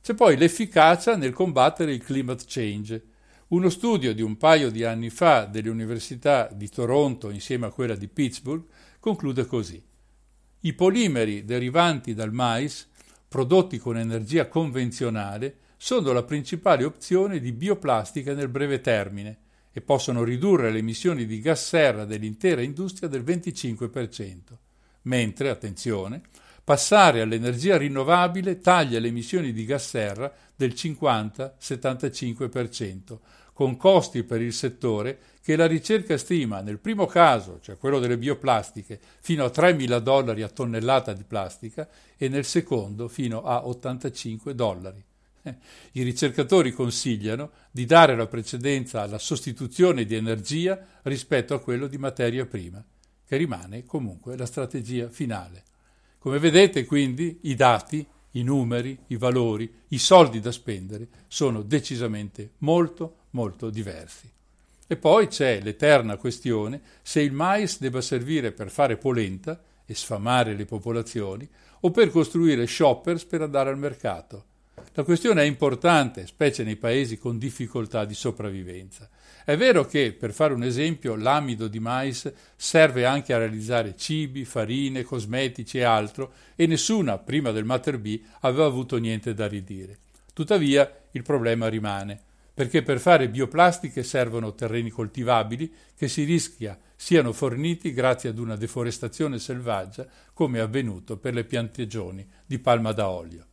C'è poi l'efficacia nel combattere il climate change. Uno studio di un paio di anni fa delle università di Toronto insieme a quella di Pittsburgh conclude così. I polimeri derivanti dal mais, prodotti con energia convenzionale, sono la principale opzione di bioplastica nel breve termine, e possono ridurre le emissioni di gas serra dell'intera industria del 25%, mentre, attenzione, passare all'energia rinnovabile taglia le emissioni di gas serra del 50-75%, con costi per il settore che la ricerca stima nel primo caso, cioè quello delle bioplastiche, fino a 3.000 dollari a tonnellata di plastica e nel secondo fino a 85 dollari. I ricercatori consigliano di dare la precedenza alla sostituzione di energia rispetto a quello di materia prima, che rimane comunque la strategia finale. Come vedete quindi i dati, i numeri, i valori, i soldi da spendere sono decisamente molto molto diversi. E poi c'è l'eterna questione se il mais debba servire per fare polenta e sfamare le popolazioni o per costruire shoppers per andare al mercato. La questione è importante, specie nei paesi con difficoltà di sopravvivenza. È vero che, per fare un esempio, l'amido di mais serve anche a realizzare cibi, farine, cosmetici e altro, e nessuna, prima del Mater B, aveva avuto niente da ridire. Tuttavia, il problema rimane, perché per fare bioplastiche servono terreni coltivabili che si rischia siano forniti grazie ad una deforestazione selvaggia come è avvenuto per le piantegioni di palma da olio.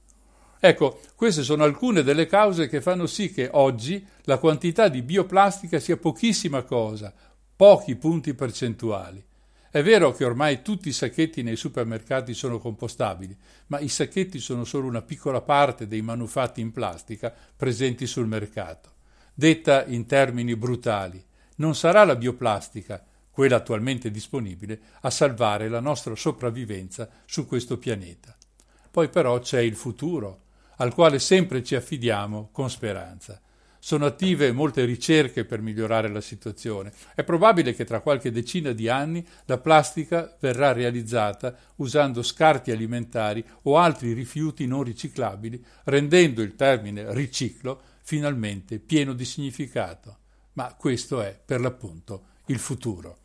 Ecco, queste sono alcune delle cause che fanno sì che oggi la quantità di bioplastica sia pochissima cosa, pochi punti percentuali. È vero che ormai tutti i sacchetti nei supermercati sono compostabili, ma i sacchetti sono solo una piccola parte dei manufatti in plastica presenti sul mercato. Detta in termini brutali, non sarà la bioplastica, quella attualmente disponibile, a salvare la nostra sopravvivenza su questo pianeta. Poi però c'è il futuro, al quale sempre ci affidiamo con speranza. Sono attive molte ricerche per migliorare la situazione. È probabile che tra qualche decina di anni la plastica verrà realizzata usando scarti alimentari o altri rifiuti non riciclabili, rendendo il termine riciclo finalmente pieno di significato. Ma questo è, per l'appunto, il futuro.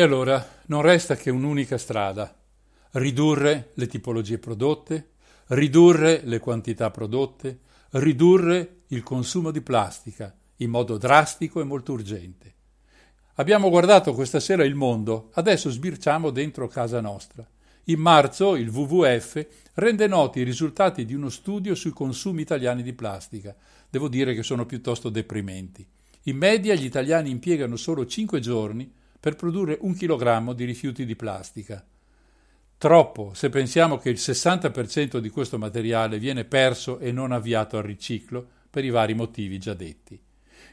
E allora non resta che un'unica strada, ridurre le tipologie prodotte, ridurre le quantità prodotte, ridurre il consumo di plastica in modo drastico e molto urgente. Abbiamo guardato questa sera il mondo, adesso sbirciamo dentro casa nostra. In marzo il WWF rende noti i risultati di uno studio sui consumi italiani di plastica. Devo dire che sono piuttosto deprimenti. In media gli italiani impiegano solo 5 giorni per produrre un chilogrammo di rifiuti di plastica. Troppo se pensiamo che il 60% di questo materiale viene perso e non avviato al riciclo per i vari motivi già detti.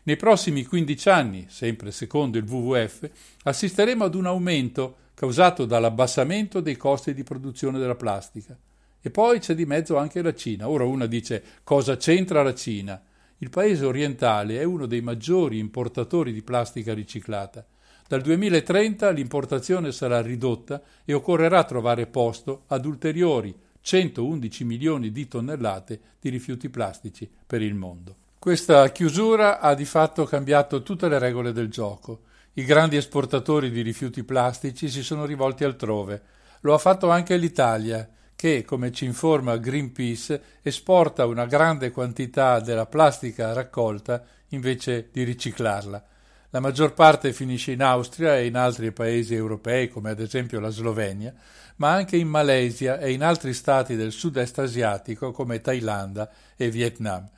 Nei prossimi 15 anni, sempre secondo il WWF, assisteremo ad un aumento causato dall'abbassamento dei costi di produzione della plastica. E poi c'è di mezzo anche la Cina. Ora una dice cosa c'entra la Cina? Il paese orientale è uno dei maggiori importatori di plastica riciclata. Dal 2030 l'importazione sarà ridotta e occorrerà trovare posto ad ulteriori 111 milioni di tonnellate di rifiuti plastici per il mondo. Questa chiusura ha di fatto cambiato tutte le regole del gioco. I grandi esportatori di rifiuti plastici si sono rivolti altrove. Lo ha fatto anche l'Italia, che, come ci informa Greenpeace, esporta una grande quantità della plastica raccolta invece di riciclarla. La maggior parte finisce in Austria e in altri paesi europei, come ad esempio la Slovenia, ma anche in Malesia e in altri stati del sud-est asiatico come Thailandia e Vietnam.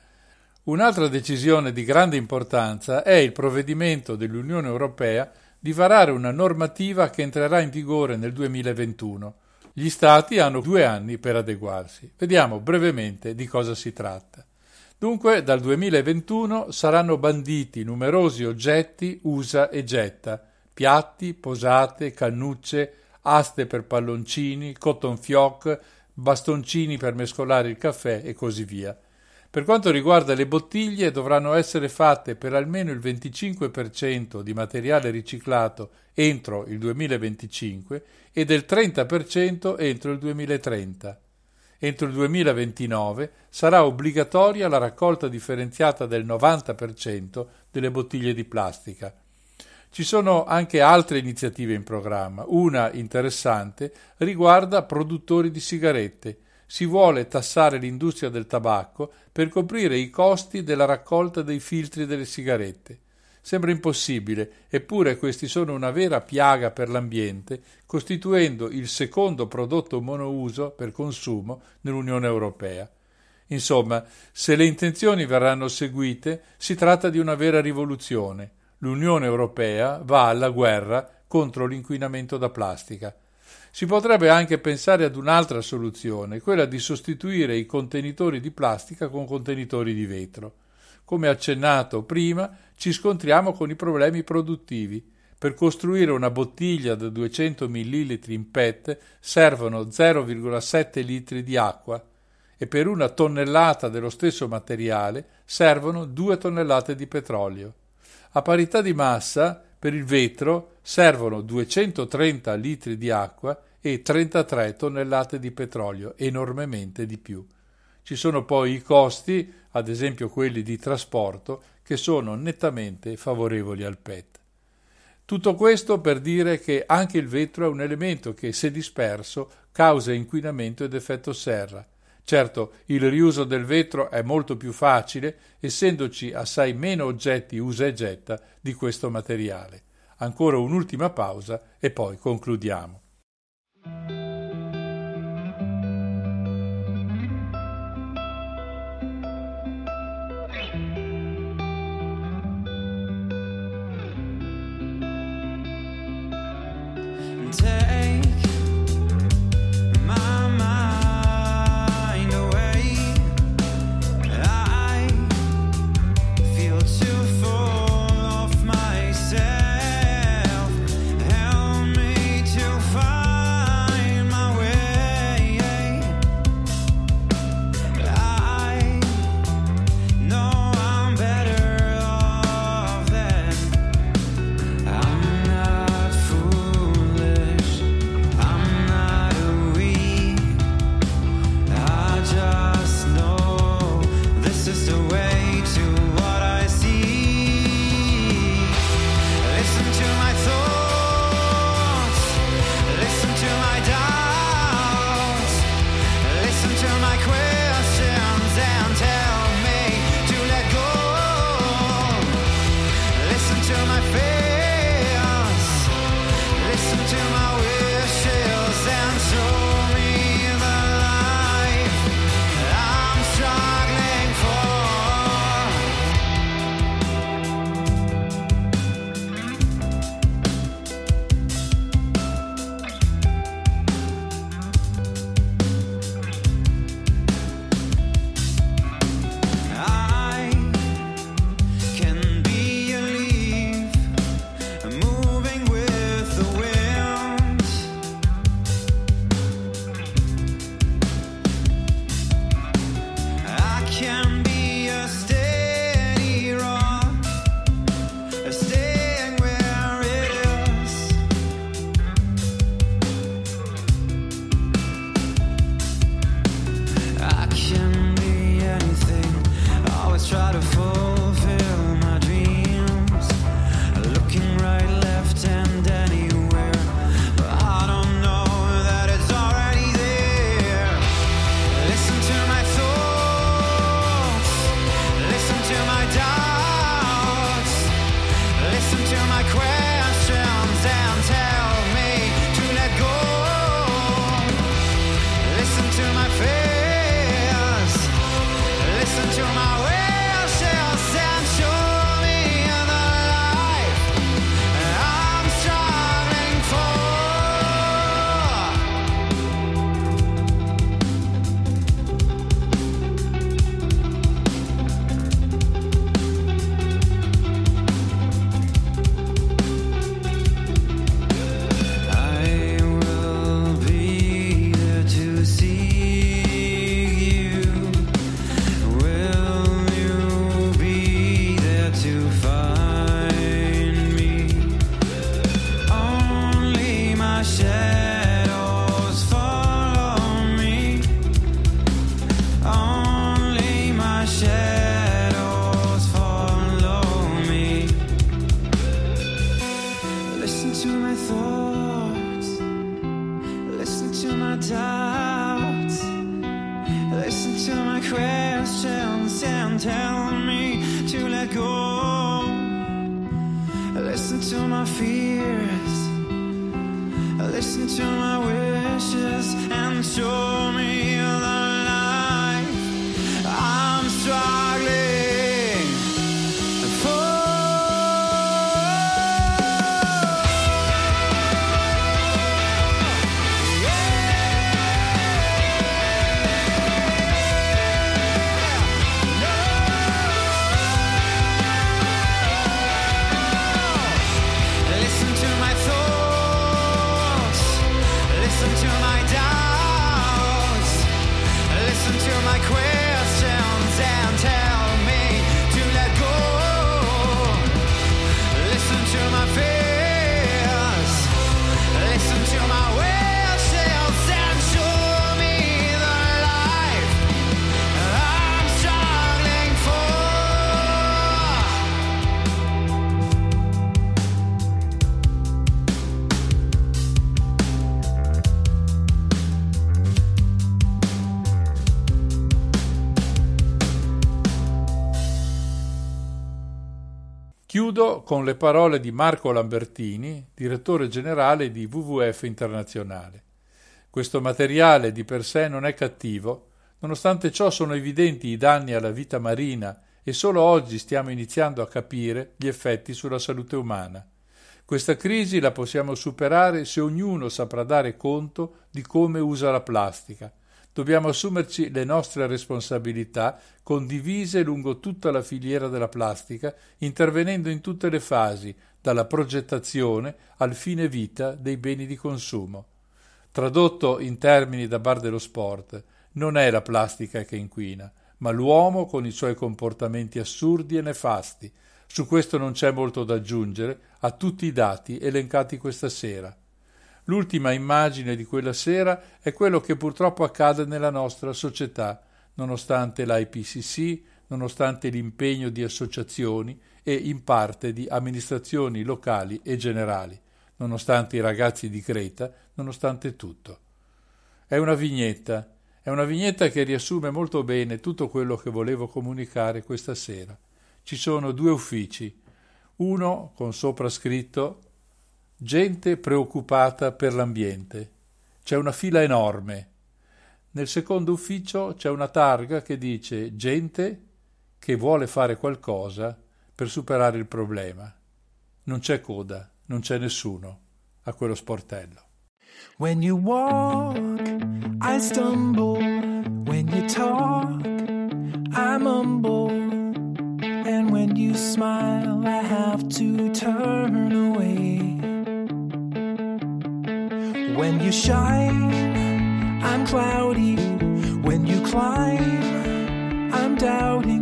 Un'altra decisione di grande importanza è il provvedimento dell'Unione Europea di varare una normativa che entrerà in vigore nel 2021. Gli Stati hanno due anni per adeguarsi. Vediamo brevemente di cosa si tratta. Dunque, dal 2021 saranno banditi numerosi oggetti usa e getta, piatti, posate, cannucce, aste per palloncini, cotton fioc, bastoncini per mescolare il caffè e così via. Per quanto riguarda le bottiglie, dovranno essere fatte per almeno il 25% di materiale riciclato entro il 2025 e del 30% entro il 2030. Entro il 2029 sarà obbligatoria la raccolta differenziata del 90% delle bottiglie di plastica. Ci sono anche altre iniziative in programma. Una interessante riguarda produttori di sigarette si vuole tassare l'industria del tabacco per coprire i costi della raccolta dei filtri delle sigarette. Sembra impossibile, eppure questi sono una vera piaga per l'ambiente, costituendo il secondo prodotto monouso per consumo nell'Unione Europea. Insomma, se le intenzioni verranno seguite, si tratta di una vera rivoluzione. L'Unione Europea va alla guerra contro l'inquinamento da plastica. Si potrebbe anche pensare ad un'altra soluzione, quella di sostituire i contenitori di plastica con contenitori di vetro. Come accennato prima, ci scontriamo con i problemi produttivi. Per costruire una bottiglia da 200 ml in PET servono 0,7 litri di acqua e per una tonnellata dello stesso materiale servono 2 tonnellate di petrolio. A parità di massa, per il vetro servono 230 litri di acqua e 33 tonnellate di petrolio, enormemente di più. Ci sono poi i costi, ad esempio quelli di trasporto, che sono nettamente favorevoli al PET. Tutto questo per dire che anche il vetro è un elemento che, se disperso, causa inquinamento ed effetto serra. Certo, il riuso del vetro è molto più facile, essendoci assai meno oggetti usa e getta di questo materiale. Ancora un'ultima pausa e poi concludiamo. Con le parole di Marco Lambertini, direttore generale di WWF Internazionale. Questo materiale di per sé non è cattivo, nonostante ciò sono evidenti i danni alla vita marina e solo oggi stiamo iniziando a capire gli effetti sulla salute umana. Questa crisi la possiamo superare se ognuno saprà dare conto di come usa la plastica. Dobbiamo assumerci le nostre responsabilità condivise lungo tutta la filiera della plastica, intervenendo in tutte le fasi, dalla progettazione al fine vita dei beni di consumo. Tradotto in termini da bar dello sport, non è la plastica che inquina, ma l'uomo con i suoi comportamenti assurdi e nefasti. Su questo non c'è molto da aggiungere a tutti i dati elencati questa sera. L'ultima immagine di quella sera è quello che purtroppo accade nella nostra società, nonostante l'IPCC, nonostante l'impegno di associazioni e in parte di amministrazioni locali e generali, nonostante i ragazzi di Creta, nonostante tutto. È una vignetta, è una vignetta che riassume molto bene tutto quello che volevo comunicare questa sera. Ci sono due uffici, uno con sopra scritto Gente preoccupata per l'ambiente. C'è una fila enorme. Nel secondo ufficio c'è una targa che dice gente che vuole fare qualcosa per superare il problema. Non c'è coda, non c'è nessuno a quello sportello. When you walk, I stumble. When you talk, I mumble. And when you smile, I have to turn away. When you shine, I'm cloudy. When you climb, I'm down.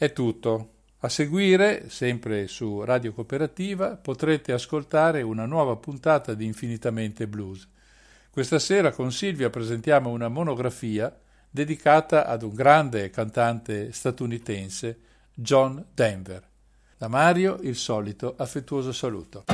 È tutto. A seguire, sempre su Radio Cooperativa, potrete ascoltare una nuova puntata di Infinitamente Blues. Questa sera con Silvia presentiamo una monografia dedicata ad un grande cantante statunitense, John Denver. Da Mario il solito affettuoso saluto.